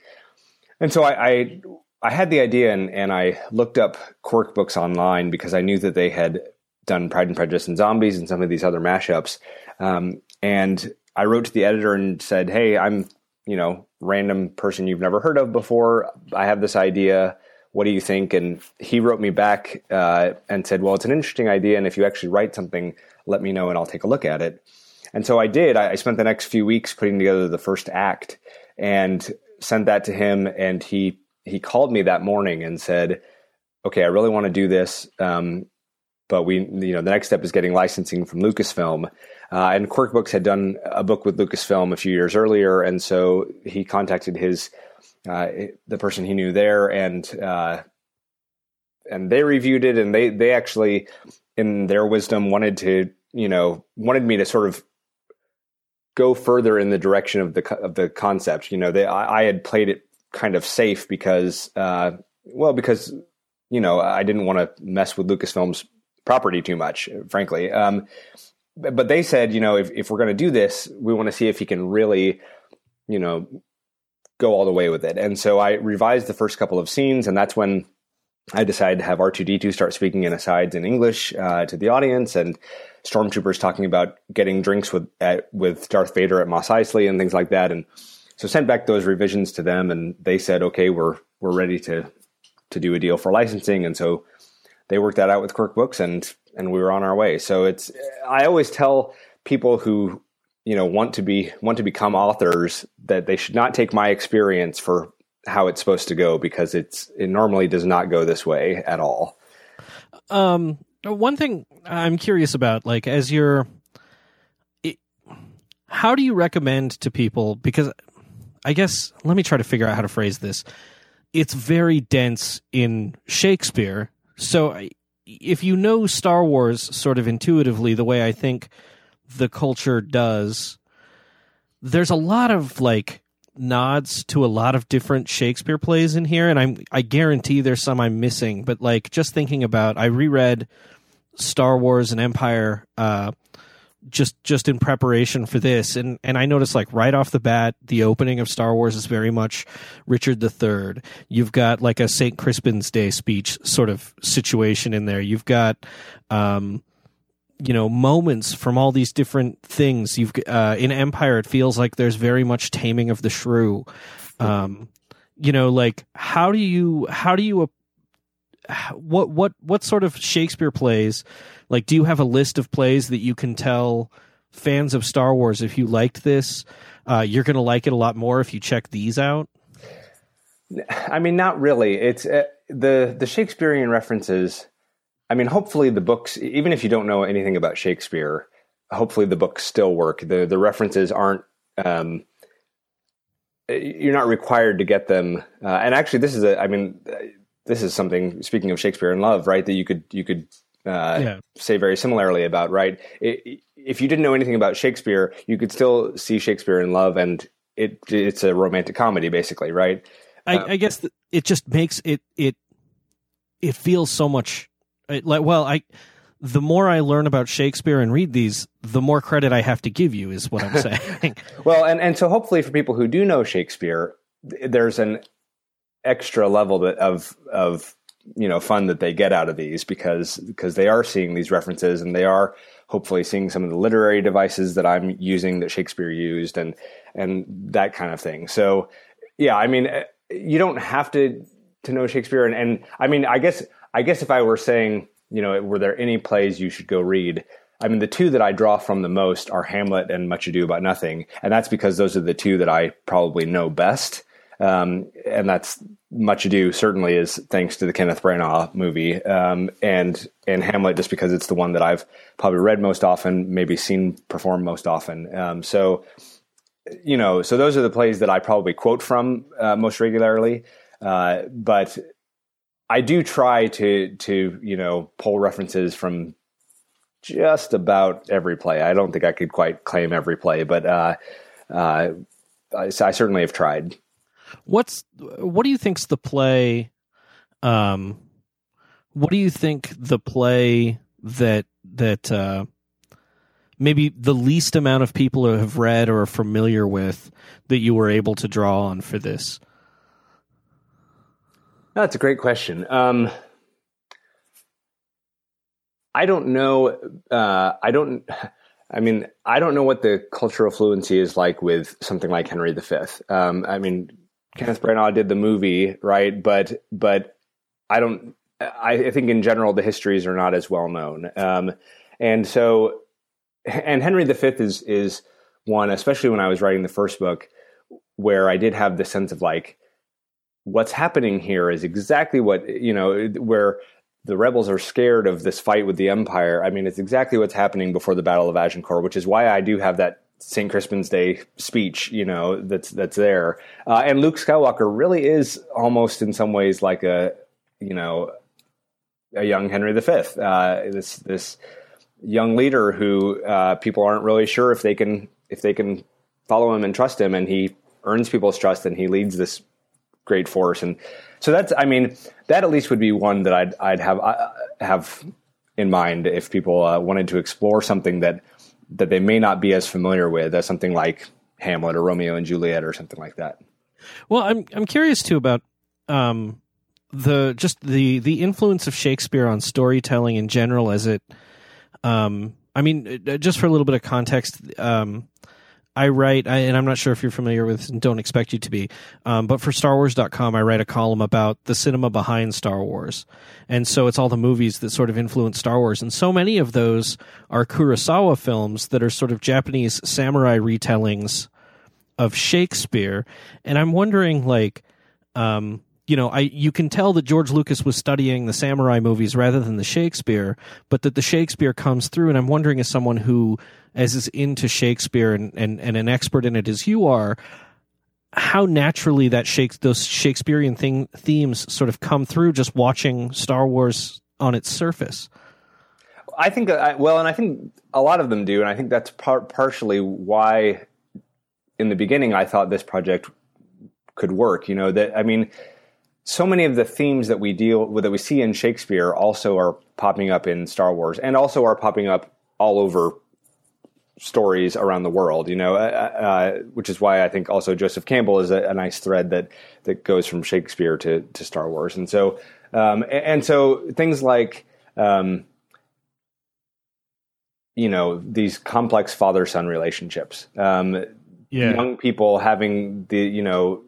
and so I, I, I had the idea and, and I looked up Quirk books online because I knew that they had done Pride and Prejudice and Zombies and some of these other mashups. Um, and I wrote to the editor and said, "Hey, I'm you know random person you've never heard of before. I have this idea. What do you think?" And he wrote me back uh, and said, "Well, it's an interesting idea, and if you actually write something, let me know and I'll take a look at it." And so I did. I, I spent the next few weeks putting together the first act, and sent that to him, and he he called me that morning and said, "Okay, I really want to do this. Um, but we, you know, the next step is getting licensing from Lucasfilm. Uh, and Quirk Books had done a book with Lucasfilm a few years earlier, and so he contacted his uh, the person he knew there, and uh, and they reviewed it, and they they actually, in their wisdom, wanted to you know wanted me to sort of go further in the direction of the of the concept. You know, they, I, I had played it kind of safe because, uh, well, because you know I didn't want to mess with Lucasfilm's property too much, frankly. Um, but they said, you know, if, if we're going to do this, we want to see if he can really, you know, go all the way with it. And so I revised the first couple of scenes, and that's when I decided to have R2D2 start speaking in asides in English uh, to the audience, and stormtroopers talking about getting drinks with at, with Darth Vader at Mos Eisley and things like that. And so sent back those revisions to them, and they said, okay, we're we're ready to to do a deal for licensing. And so they worked that out with Quirk Books, and and we were on our way. So it's I always tell people who you know want to be want to become authors that they should not take my experience for how it's supposed to go because it's it normally does not go this way at all. Um, one thing I'm curious about, like as you're, it, how do you recommend to people? Because I guess let me try to figure out how to phrase this. It's very dense in Shakespeare, so if you know Star Wars sort of intuitively the way I think the culture does, there's a lot of like nods to a lot of different Shakespeare plays in here, and I'm I guarantee there's some I'm missing. But like just thinking about, I reread Star Wars and Empire uh, just just in preparation for this, and and I noticed like right off the bat, the opening of Star Wars is very much Richard III. You've got like a Saint Crispin's Day speech sort of situation in there. You've got. Um, you know moments from all these different things. You've uh, in empire it feels like there's very much taming of the shrew. Um, you know like how do you how do you what what what sort of shakespeare plays like do you have a list of plays that you can tell fans of star wars if you liked this uh, you're going to like it a lot more if you check these out? I mean not really. It's uh, the the shakespearean references I mean, hopefully the books, even if you don't know anything about Shakespeare, hopefully the books still work. The the references aren't. Um, you're not required to get them. Uh, and actually, this is a. I mean, this is something. Speaking of Shakespeare and Love, right? That you could you could uh, yeah. say very similarly about, right? It, if you didn't know anything about Shakespeare, you could still see Shakespeare in Love, and it it's a romantic comedy, basically, right? I, uh, I guess it just makes it it it feels so much well i the more i learn about shakespeare and read these the more credit i have to give you is what i'm (laughs) saying well and and so hopefully for people who do know shakespeare there's an extra level of of you know fun that they get out of these because because they are seeing these references and they are hopefully seeing some of the literary devices that I'm using that Shakespeare used and and that kind of thing. So yeah, I mean eh, you don't have to to know Shakespeare and, and I mean I guess I guess if I were saying, you know, were there any plays you should go read? I mean, the two that I draw from the most are Hamlet and Much Ado About Nothing, and that's because those are the two that I probably know best. Um, and that's Much Ado certainly is thanks to the Kenneth Branagh movie, um, and and Hamlet just because it's the one that I've probably read most often, maybe seen perform most often. Um, so, you know, so those are the plays that I probably quote from uh, most regularly. Uh, but I do try to to you know pull references from just about every play. I don't think I could quite claim every play, but uh, uh, I, I, certainly have tried. What's what do you think's the play? Um, what do you think the play that that uh, maybe the least amount of people have read or are familiar with that you were able to draw on for this? That's a great question. Um, I don't know. Uh, I don't. I mean, I don't know what the cultural fluency is like with something like Henry V. Um, I mean, Kenneth Branagh did the movie, right? But but I don't. I, I think in general the histories are not as well known, um, and so and Henry V is is one, especially when I was writing the first book, where I did have the sense of like what's happening here is exactly what you know where the rebels are scared of this fight with the Empire. I mean, it's exactly what's happening before the Battle of Agincourt, which is why I do have that St. Crispin's Day speech, you know, that's that's there. Uh, and Luke Skywalker really is almost in some ways like a, you know, a young Henry V. Uh, this this young leader who uh, people aren't really sure if they can if they can follow him and trust him, and he earns people's trust and he leads this great force. And so that's, I mean, that at least would be one that I'd I'd have uh, have in mind if people uh, wanted to explore something that that they may not be as familiar with as something like Hamlet or Romeo and Juliet or something like that. Well, I'm I'm curious too about um, the just the the influence of Shakespeare on storytelling in general as it um, I mean uh, just for a little bit of context um, I write, I, and I'm not sure if you're familiar with, and don't expect you to be, um, but for StarWars.com, I write a column about the cinema behind Star Wars. And so it's all the movies that sort of influence Star Wars. And so many of those are Kurosawa films that are sort of Japanese samurai retellings of Shakespeare. And I'm wondering, like, um, you know, I you can tell that George Lucas was studying the samurai movies rather than the Shakespeare, but that the Shakespeare comes through. And I'm wondering, as someone who as is into Shakespeare and, and, and an expert in it as you are, how naturally that shakes those Shakespearean thing, themes sort of come through just watching Star Wars on its surface. I think, uh, well, and I think a lot of them do, and I think that's par- partially why, in the beginning, I thought this project could work. You know that I mean, so many of the themes that we deal with that we see in Shakespeare also are popping up in Star Wars, and also are popping up all over stories around the world. You know, uh, uh, which is why I think also Joseph Campbell is a, a, nice thread that that goes from Shakespeare to to Star Wars, and so um, and, and, so things like. Um, you know these complex father son relationships um, yeah. young people having the you know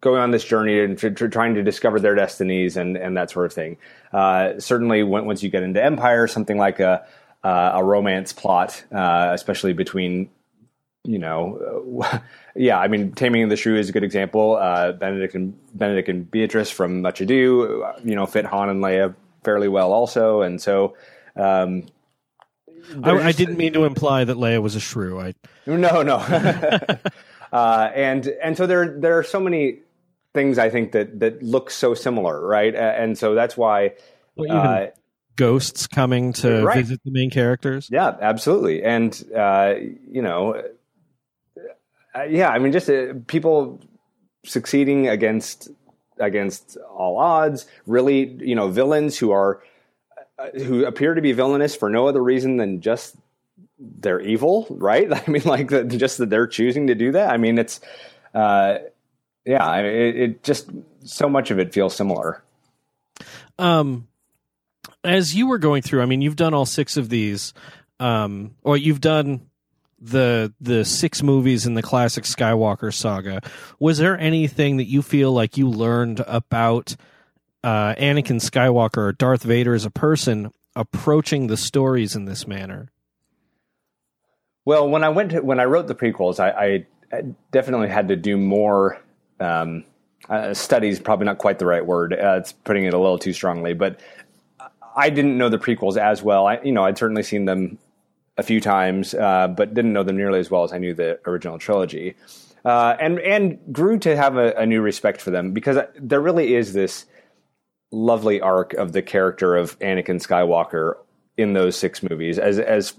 going on this journey and tr- tr- trying to discover their destinies and and that sort of thing. Uh, certainly, when, once you get into Empire, something like a uh, a romance plot, uh, especially between you know, (laughs) yeah. I mean, Taming the Shrew is a good example. Uh, Benedick and Benedick and Beatrice from Much Ado, you know, fit Han and Leia fairly well, also, and so. Um, I, I, didn't mean to imply that Leia was a shrew. I no, no. (laughs) (laughs) uh, and and so there there are so many things I think that that look so similar, right? And so that's why. Well, uh, ghosts coming to right. visit the main characters. Yeah, absolutely. And uh, you know, uh, yeah, I mean, just uh, people succeeding against against all odds. Really, you know, villains who are uh, who appear to be villainous for no other reason than just they're evil, right? (laughs) I mean, like the, just that they're choosing to do that. I mean, it's uh, yeah, it, it just so much of it feels similar. Um, as you were going through, I mean, you've done all six of these, um, or you've done the the six movies in the classic Skywalker saga. Was there anything that you feel like you learned about uh, Anakin Skywalker or Darth Vader as a person approaching the stories in this manner? Well, when I went to, when I wrote the prequels, I, I definitely had to do more. Um, uh, studies probably not quite the right word. Uh, it's putting it a little too strongly, but I didn't know the prequels as well. I, you know, I'd certainly seen them a few times, uh, but didn't know them nearly as well as I knew the original trilogy. Uh, and and grew to have a, a, new respect for them because there really is this lovely arc of the character of Anakin Skywalker in those six movies. As as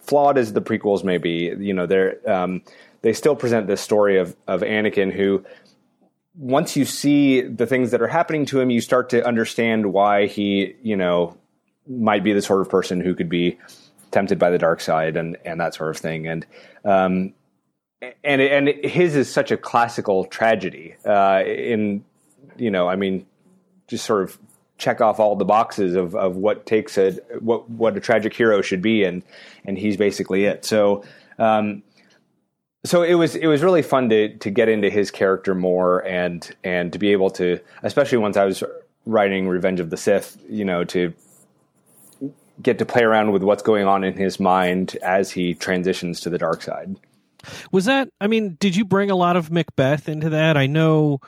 flawed as the prequels may be, you know, they um, they still present this story of of Anakin who once you see the things that are happening to him, you start to understand why he, you know, might be the sort of person who could be tempted by the dark side and and that sort of thing. And um, and and his is such a classical tragedy. Uh, in you know, I mean, just sort of check off all the boxes of of what takes a what what a tragic hero should be, and and he's basically it. So. Um, so it was it was really fun to to get into his character more and and to be able to especially once I was writing Revenge of the Sith, you know, to get to play around with what's going on in his mind as he transitions to the dark side. Was that I mean, did you bring a lot of Macbeth into that? I know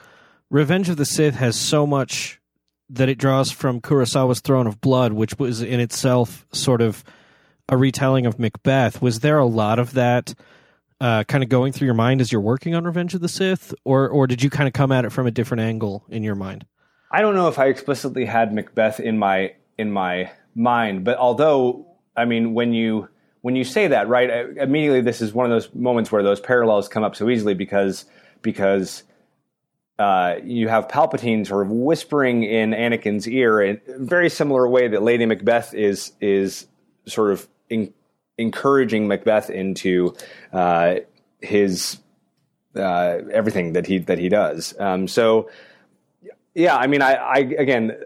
Revenge of the Sith has so much that it draws from Kurosawa's Throne of Blood, which was in itself sort of a retelling of Macbeth. Was there a lot of that uh, kind of going through your mind as you're working on Revenge of the Sith, or or did you kind of come at it from a different angle in your mind? I don't know if I explicitly had Macbeth in my in my mind, but although I mean when you when you say that, right, immediately this is one of those moments where those parallels come up so easily because because uh, you have Palpatine sort of whispering in Anakin's ear in a very similar way that Lady Macbeth is is sort of in, encouraging Macbeth into uh, his uh, everything that he that he does. Um, so, yeah, I mean, I, I again,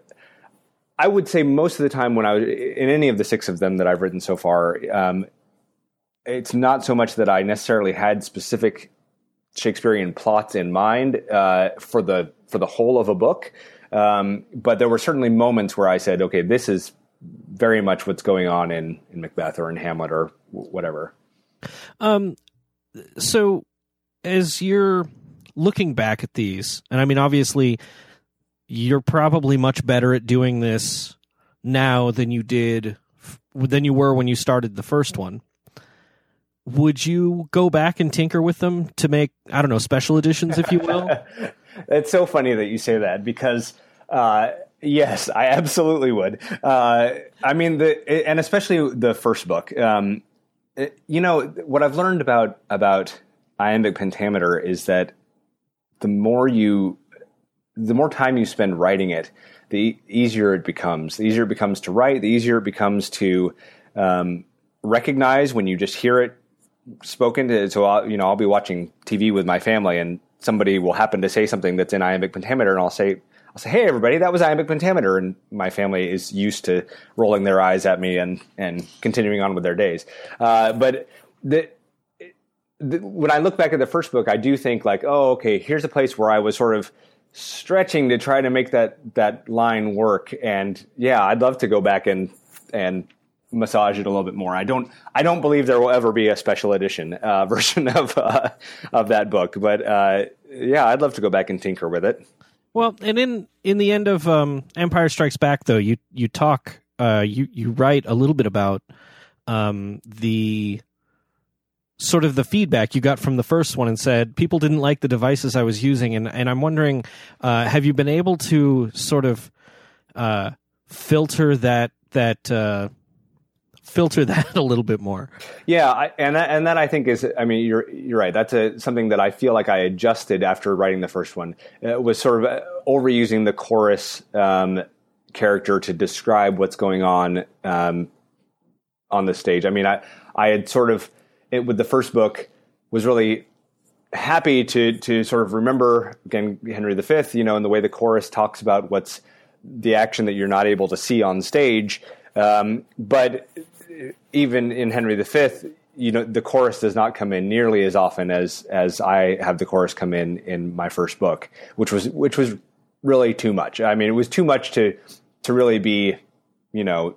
I would say most of the time when I was in any of the six of them that I've written so far, um, it's not so much that I necessarily had specific Shakespearean plots in mind uh, for the for the whole of a book, um, but there were certainly moments where I said, "Okay, this is very much what's going on in in Macbeth or in Hamlet or whatever." Um, so as you're looking back at these, and I mean, obviously, you're probably much better at doing this now than you did than you were when you started the first one would you go back and tinker with them to make I don't know special editions, if you will? (laughs) it's so funny that you say that because uh, yes, I absolutely would. Uh, I mean, the and especially the first book. Um, it, you know what I've learned about about iambic pentameter is that the more you the more time you spend writing it, the easier it becomes. The easier it becomes to write. The easier it becomes to um, recognize when you just hear it spoken to. So I'll, you know, I'll be watching TV with my family, and somebody will happen to say something that's in iambic pentameter, and I'll say, I'll say, "Hey, everybody, that was iambic pentameter," and my family is used to rolling their eyes at me and and continuing on with their days. Uh, but the, the, when I look back at the first book, I do think like, oh, okay, here's a place where I was sort of stretching to try to make that that line work, and yeah, I'd love to go back and and massage it a little bit more. I don't I don't believe there will ever be a special edition uh, (laughs) version of uh, of that book, but uh, yeah, I'd love to go back and tinker with it. Well, and in in the end of um, Empire Strikes Back, though, you you talk uh, you you write a little bit about um, the sort of the feedback you got from the first one and said people didn't like the devices I was using, and and I'm wondering, uh, have you been able to sort of uh, filter that that filter (laughs) that a little bit more. Yeah, I, and that, and that I think is, I mean, you're you're right. That's a, something that I feel like I adjusted after writing the first one. It was sort of uh, overusing the chorus um, character to describe what's going on um, on the stage. I mean, I I had sort of it with the first book was really happy to to sort of remember again Henry V, you know, and the way the chorus talks about what's the action that you're not able to see on stage. Um, but even in Henry V, you know, the chorus does not come in nearly as often as as I have the chorus come in in my first book, which was which was really too much. I mean, it was too much to to really be, you know,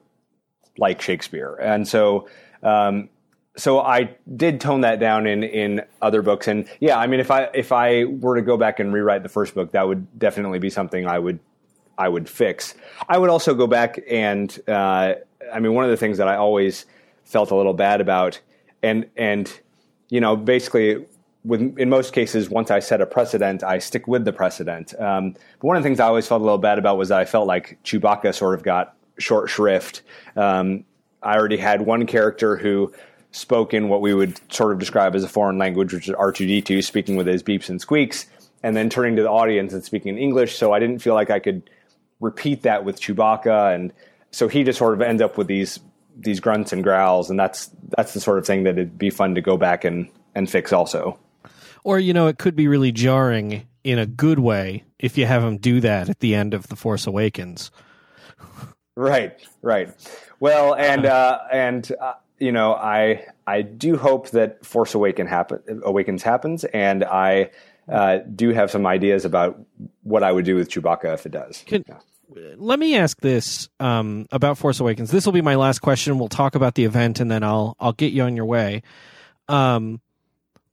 like Shakespeare, and so. Um, so I did tone that down in in other books, and yeah, I mean, if I if I were to go back and rewrite the first book, that would definitely be something I would I would fix. I would also go back and uh, I mean, one of the things that I always felt a little bad about, and and you know, basically, with in most cases, once I set a precedent, I stick with the precedent. Um, but one of the things I always felt a little bad about was that I felt like Chewbacca sort of got short shrift. Um, I already had one character who spoke in what we would sort of describe as a foreign language, which is R2D2, speaking with his beeps and squeaks, and then turning to the audience and speaking in English. So I didn't feel like I could repeat that with Chewbacca and so he just sort of ends up with these these grunts and growls, and that's that's the sort of thing that it'd be fun to go back and and fix also. Or you know, it could be really jarring in a good way if you have him do that at the end of the Force Awakens. Right, right. Well, and (laughs) uh, and uh, you know, I I do hope that Force Awaken happen Awakens happens, and I uh, do have some ideas about what I would do with Chewbacca if it does. Can, yeah let me ask this um, about Force Awakens. This will be my last question. We'll talk about the event, and then I'll I'll get you on your way. Um,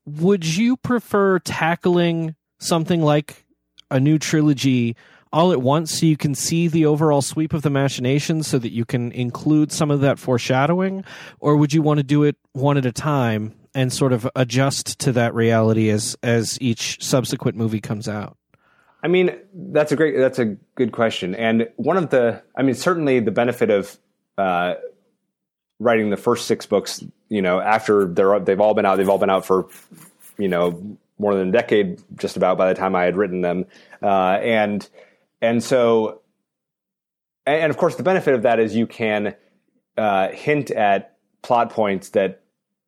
would you prefer tackling something like a new trilogy all at once so you can see the overall sweep of the machinations, so that you can include some of that foreshadowing or would you want to do it one at a time and sort of adjust to that reality as as each subsequent movie comes out I mean, that's a great, that's a good question. And one of the, I mean, certainly the benefit of uh, writing the first six books, you know, after they're they've all been out, they've all been out for, you know, more than a decade, just about by the time I had written them, uh, and and so, and of course, the benefit of that is you can uh, hint at plot points that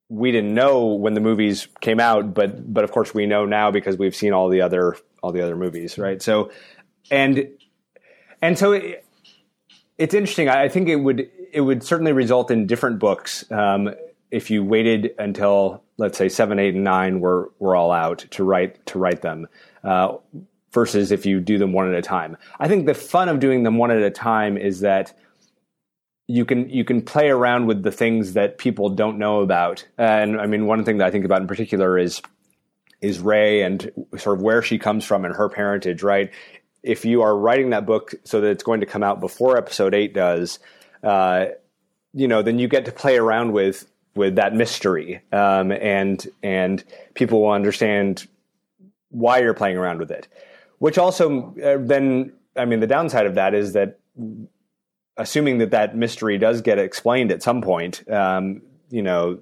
we didn't know when the movies came out, but but of course we know now because we've seen all the other all the other movies, right? So, and and so it, it's interesting. I think it would it would certainly result in different books um, if you waited until let's say seven, eight, and nine were were all out to write to write them. Uh, versus if you do them one at a time. I think the fun of doing them one at a time is that you can you can play around with the things that people don't know about. And I mean, one thing that I think about in particular is is Rey and sort of where she comes from and her parentage, right? If you are writing that book so that it's going to come out before episode eight does, uh, you know, then you get to play around with with that mystery, um, and and people will understand why you're playing around with it. Which also uh, then, I mean, the downside of that is that assuming that that mystery does get explained at some point, um, you know,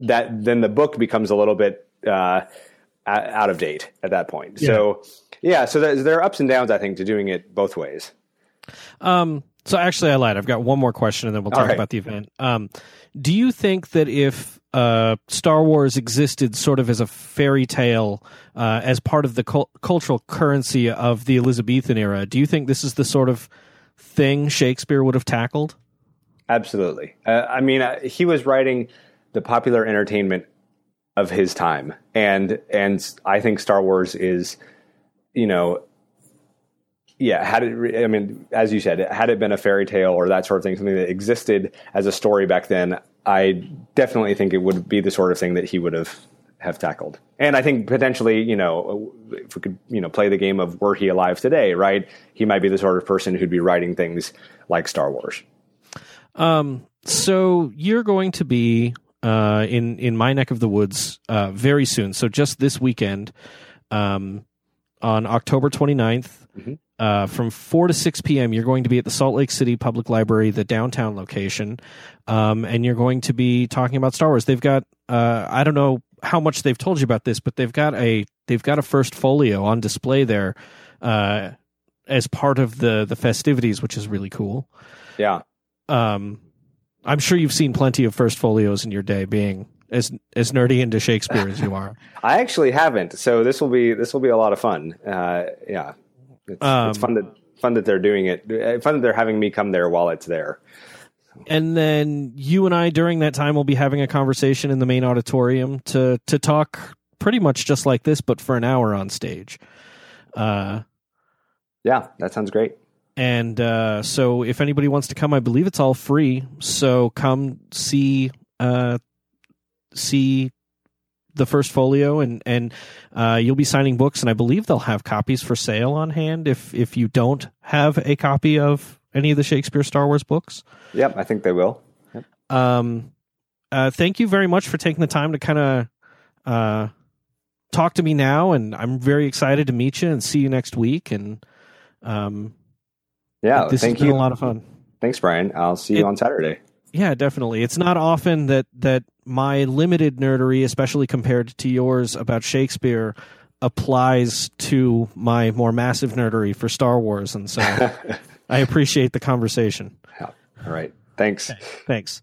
that then the book becomes a little bit uh, out of date at that point. Yeah. So, yeah, so there are ups and downs, I think, to doing it both ways. Um, so actually, I lied. I've got one more question, and then we'll talk right. about the event. Um, do you think that if uh, Star Wars existed sort of as a fairy tale, uh, as part of the cul- cultural currency of the Elizabethan era, do you think this is the sort of thing Shakespeare would have tackled? Absolutely. Uh, I mean, uh, he was writing the popular entertainment of his time, and and I think Star Wars is, you know, yeah, had it, I mean, as you said, had it been a fairy tale or that sort of thing, something that existed as a story back then, I definitely think it would be the sort of thing that he would have have tackled. And I think potentially, you know, if we could, you know, play the game of were he alive today, right? He might be the sort of person who'd be writing things like Star Wars. Um, so you're going to be uh, in in my neck of the woods uh, very soon. So just this weekend, um, on October 29th, mm-hmm. uh, from 4 to 6 p.m., you're going to be at the Salt Lake City Public Library, the downtown location, um, and you're going to be talking about Star Wars. They've got uh, I don't know how much they've told you about this, but they've got a they've got a first folio on display there uh, as part of the the festivities, which is really cool. Yeah. Um, I'm sure you've seen plenty of first folios in your day, being as as nerdy into Shakespeare as you are. (laughs) I actually haven't, so this will be this will be a lot of fun. Uh, yeah, it's, um, it's, fun that fun that they're doing it. Uh, fun that they're having me come there while it's there. And then you and I during that time will be having a conversation in the main auditorium to to talk pretty much just like this, but for an hour on stage. Uh, yeah, that sounds great. And uh, so, if anybody wants to come, I believe it's all free. So come see uh, see the first folio, and and uh, you'll be signing books, and I believe they'll have copies for sale on hand if if you don't have a copy of any of the Shakespeare Star Wars books. Yep, I think they will. Yep. Um, uh, thank you very much for taking the time to kind of uh, talk to me now, and I'm very excited to meet you and see you next week. And um, yeah, this thank has been you. a lot of fun. Thanks, Bryan. I'll see you it, on Saturday. Yeah, definitely. It's not often that that my limited nerdery, especially compared to yours about Shakespeare, applies to my more massive nerdery for Star Wars, and so (laughs) I appreciate the conversation. Yeah. All right. Thanks. Thanks.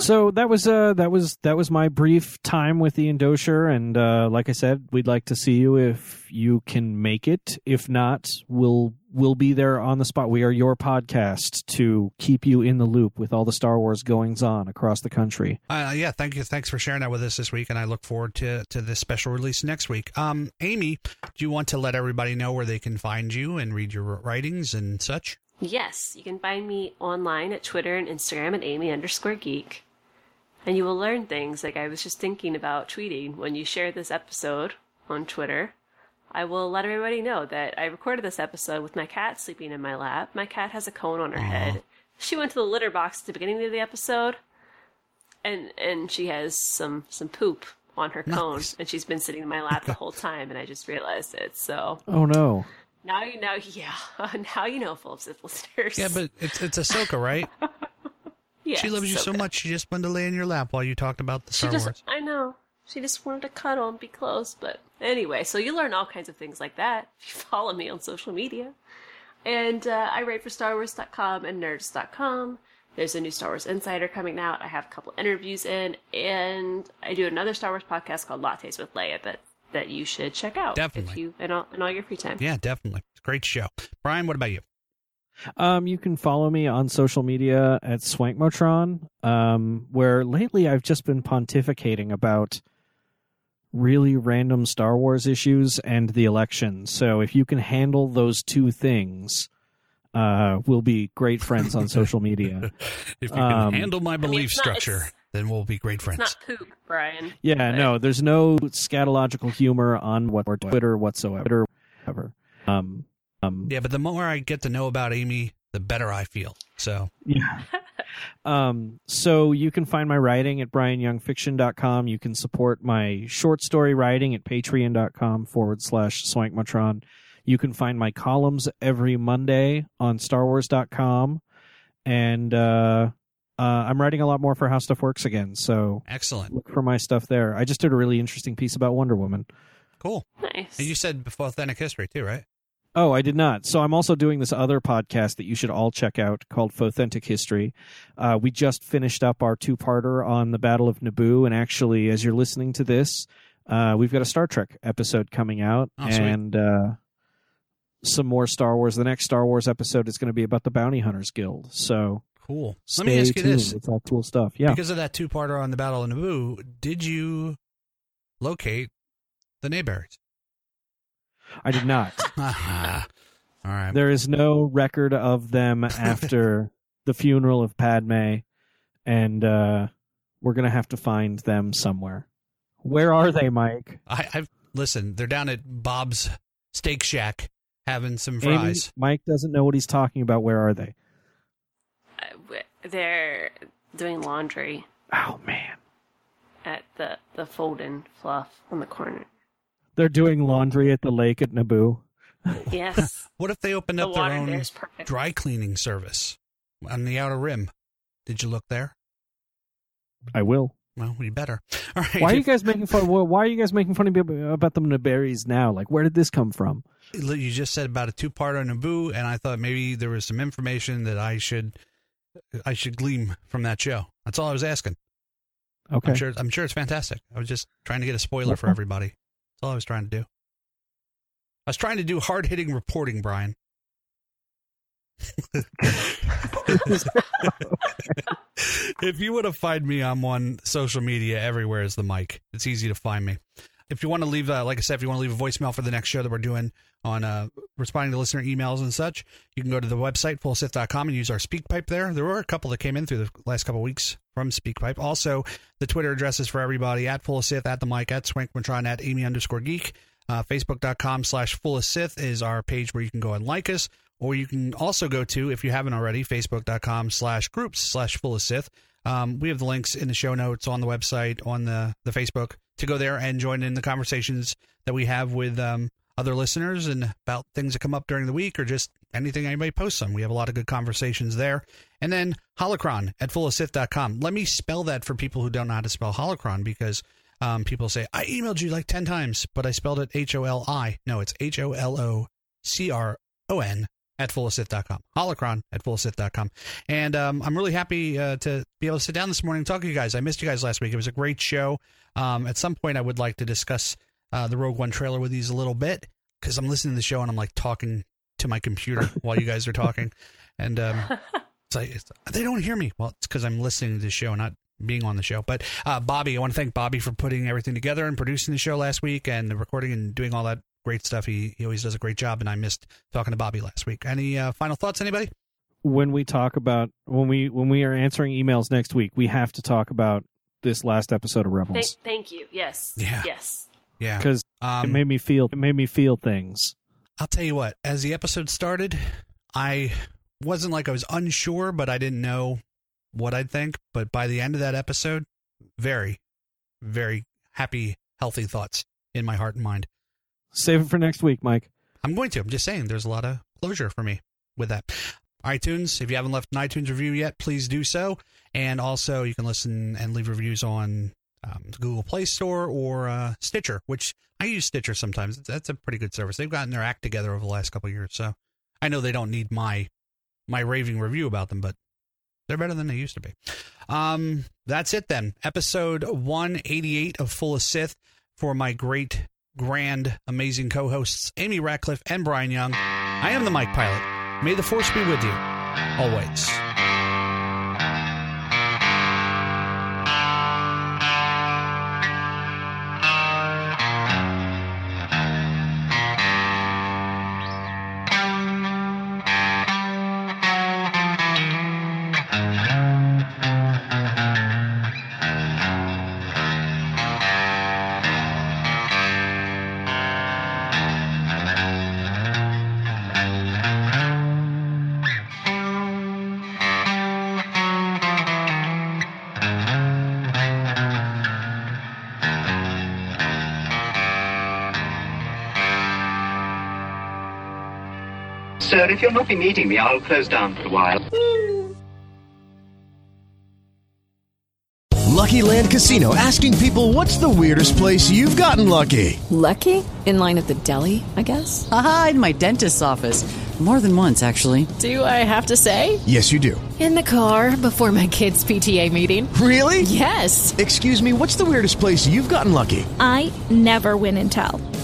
So that was uh that was that was my brief time with Ian Doescher, and uh, like I said, we'd like to see you if you can make it. If not, we'll we'll be there on the spot. We are your podcast to keep you in the loop with all the Star Wars goings on across the country. Uh, yeah, thank you. Thanks for sharing that with us this week, and I look forward to to this special release next week. Um, Amy, do you want to let everybody know where they can find you and read your writings and such? Yes, you can find me online at Twitter and Instagram at Amy underscore geek. And you will learn things like I was just thinking about tweeting when you share this episode on Twitter. I will let everybody know that I recorded this episode with my cat sleeping in my lap. My cat has a cone on her head. She went to the litter box at the beginning of the episode, and and she has some some poop on her cone, and she's been sitting in my lap the whole time, and I just realized it. So Oh no. Now you know, (laughs) yeah, (laughs) now you know, full of Sith listeners. Yeah, but it's it's Ahsoka, right? (laughs) yeah, she loves you so good. much. She just wanted to lay in your lap while you talked about the She Star just, Wars. I know. She just wanted to cuddle and be close. But anyway, so you learn all kinds of things like that if you follow me on social media. And uh, I write for StarWars.com and Nerdist.com. There's a new Star Wars Insider coming out. I have a couple interviews in, and I do another Star Wars podcast called Lattes with Leia that that you should check out if Definitely. you in all, in all your free time. Yeah, definitely. Great show. Bryan, what about you? Um, you can follow me on social media at Swankmotron, um, where lately I've just been pontificating about really random Star Wars issues and the election. So if you can handle those two things, uh, we'll be great friends on (laughs) social media. If you can Um, handle my belief it's not- structure, it's- then we'll be great It's friends. not poop, Bryan. Yeah, no, there's no scatological humor on what or Twitter whatsoever. Whatever. Um, um, Yeah, but the more I get to know about Amy, the better I feel. So Yeah. (laughs) um, so you can find my writing at bryanyoungfiction.com. You can support my short story writing at patreon.com forward slash swankmotron. You can find my columns every Monday on starwars.com. And uh, uh, I'm writing a lot more for How Stuff Works again. So excellent. look for my stuff there. I just did a really interesting piece about Wonder Woman. Cool. Nice. And you said before authentic history too, right? Oh, I did not. So I'm also doing this other podcast that you should all check out called Authentic History. Uh, we just finished up our two-parter on the Battle of Naboo, and actually, as you're listening to this, uh, we've got a Star Trek episode coming out, Oh, and uh, some more Star Wars. The next Star Wars episode is going to be about the Bounty Hunters Guild. So Cool. stay Let me ask you tuned. this: It's all cool stuff. Yeah. because of that two-parter on the Battle of Naboo, did you locate the Naberries? I did not. (laughs) All right. There is no record of them after (laughs) the funeral of Padme, and uh, we're gonna have to find them somewhere. Where are they, Mike? I, I've listen. They're down at Bob's Steak Shack having some Amy, fries. Mike doesn't know what he's talking about. Where are they? Uh, w- They're doing laundry Oh man, at the the fold-in fluff on the corner. they're doing laundry at the lake at Naboo. Yes. (laughs) What if they opened the up their water own there is perfect. dry cleaning service on the outer rim? Did you look there? I will. Well, you better. (laughs) All right. Why are you guys making fun? Why are you guys making fun of me about the Naberries now? Like, where did this come from? you just said about a two-part on Naboo, and I thought maybe there was some information that I should I should glean from that show. That's all I was asking. Okay. I'm sure I'm sure it's fantastic. I was just trying to get a spoiler for everybody. That's all I was trying to do. I was trying to do hard-hitting reporting, Bryan. (laughs) if you want to find me, I'm on social media everywhere is the mic. It's easy to find me. If you want to leave, uh, like I said, if you want to leave a voicemail for the next show that we're doing on uh, responding to listener emails and such, you can go to the website, fullsith.com, and use our speak pipe there. There were a couple that came in through the last couple weeks from SpeakPipe. Also, the Twitter addresses for everybody at fullsith, at the mic, at Swankmotron, at Amy underscore geek. Uh, Facebook.com slash fullsith is our page where you can go and like us. Or you can also go to, if you haven't already, Facebook.com slash groups slash Full of Sith. Um, we have the links in the show notes on the website, on the, the Facebook, to go there and join in the conversations that we have with um, other listeners and about things that come up during the week or just anything anybody posts on. We have a lot of good conversations there. And then holocron at fullofsith.com. Let me spell that for people who don't know how to spell holocron because um, people say, I emailed you like 10 times, but I spelled it H O L I. No, it's H O L O C R O N at fullofsith.com. Holocron at fullofsith.com. And um, I'm really happy uh, to be able to sit down this morning and talk to you guys. I missed you guys last week. It was a great show. Um, at some point, I would like to discuss uh, the Rogue One trailer with you a little bit because I'm listening to the show and I'm like talking to my computer (laughs) while you guys are talking. And um, (laughs) it's like, it's, they don't hear me. Well, it's because I'm listening to the show, not being on the show. But uh, Bobby, I want to thank Bobby for putting everything together and producing the show last week and the recording and doing all that great stuff. He, he always does a great job, and I missed talking to Bobby last week. Any uh, final thoughts, anybody? When we talk about when we when we are answering emails next week, we have to talk about this last episode of Thank, Rebels. thank you. Yes. Yeah. Yes. Yeah. because it Um, made me feel it made me feel things. I'll tell you what, as the episode started, I wasn't like I was unsure, but I didn't know what I'd think. But by the end of that episode, very, very happy, healthy thoughts in my heart and mind. Save it for next week, Mike. I'm going to. I'm just saying there's a lot of closure for me with that. iTunes, if you haven't left an iTunes review yet, please do so. And also, you can listen and leave reviews on um, Google Play Store or uh, Stitcher, which I use Stitcher sometimes. That's a pretty good service. They've gotten their act together over the last couple years. So I know they don't need my my raving review about them, but they're better than they used to be. Um, that's it then. Episode 188 of Full of Sith for my great, grand, amazing co-hosts Amy Ratcliffe and Bryan Young. I am the Mike Pilot. May the force be with you always. Sir, if you'll not be meeting me, I'll close down for a while. Lucky Land Casino asking people what's the weirdest place you've gotten lucky? Lucky? In line at the deli, I guess? Aha, in my dentist's office. More than once, actually. Do I have to say? Yes, you do. In the car before my kids' PTA meeting. Really? Yes. Excuse me, what's the weirdest place you've gotten lucky? I never win and tell.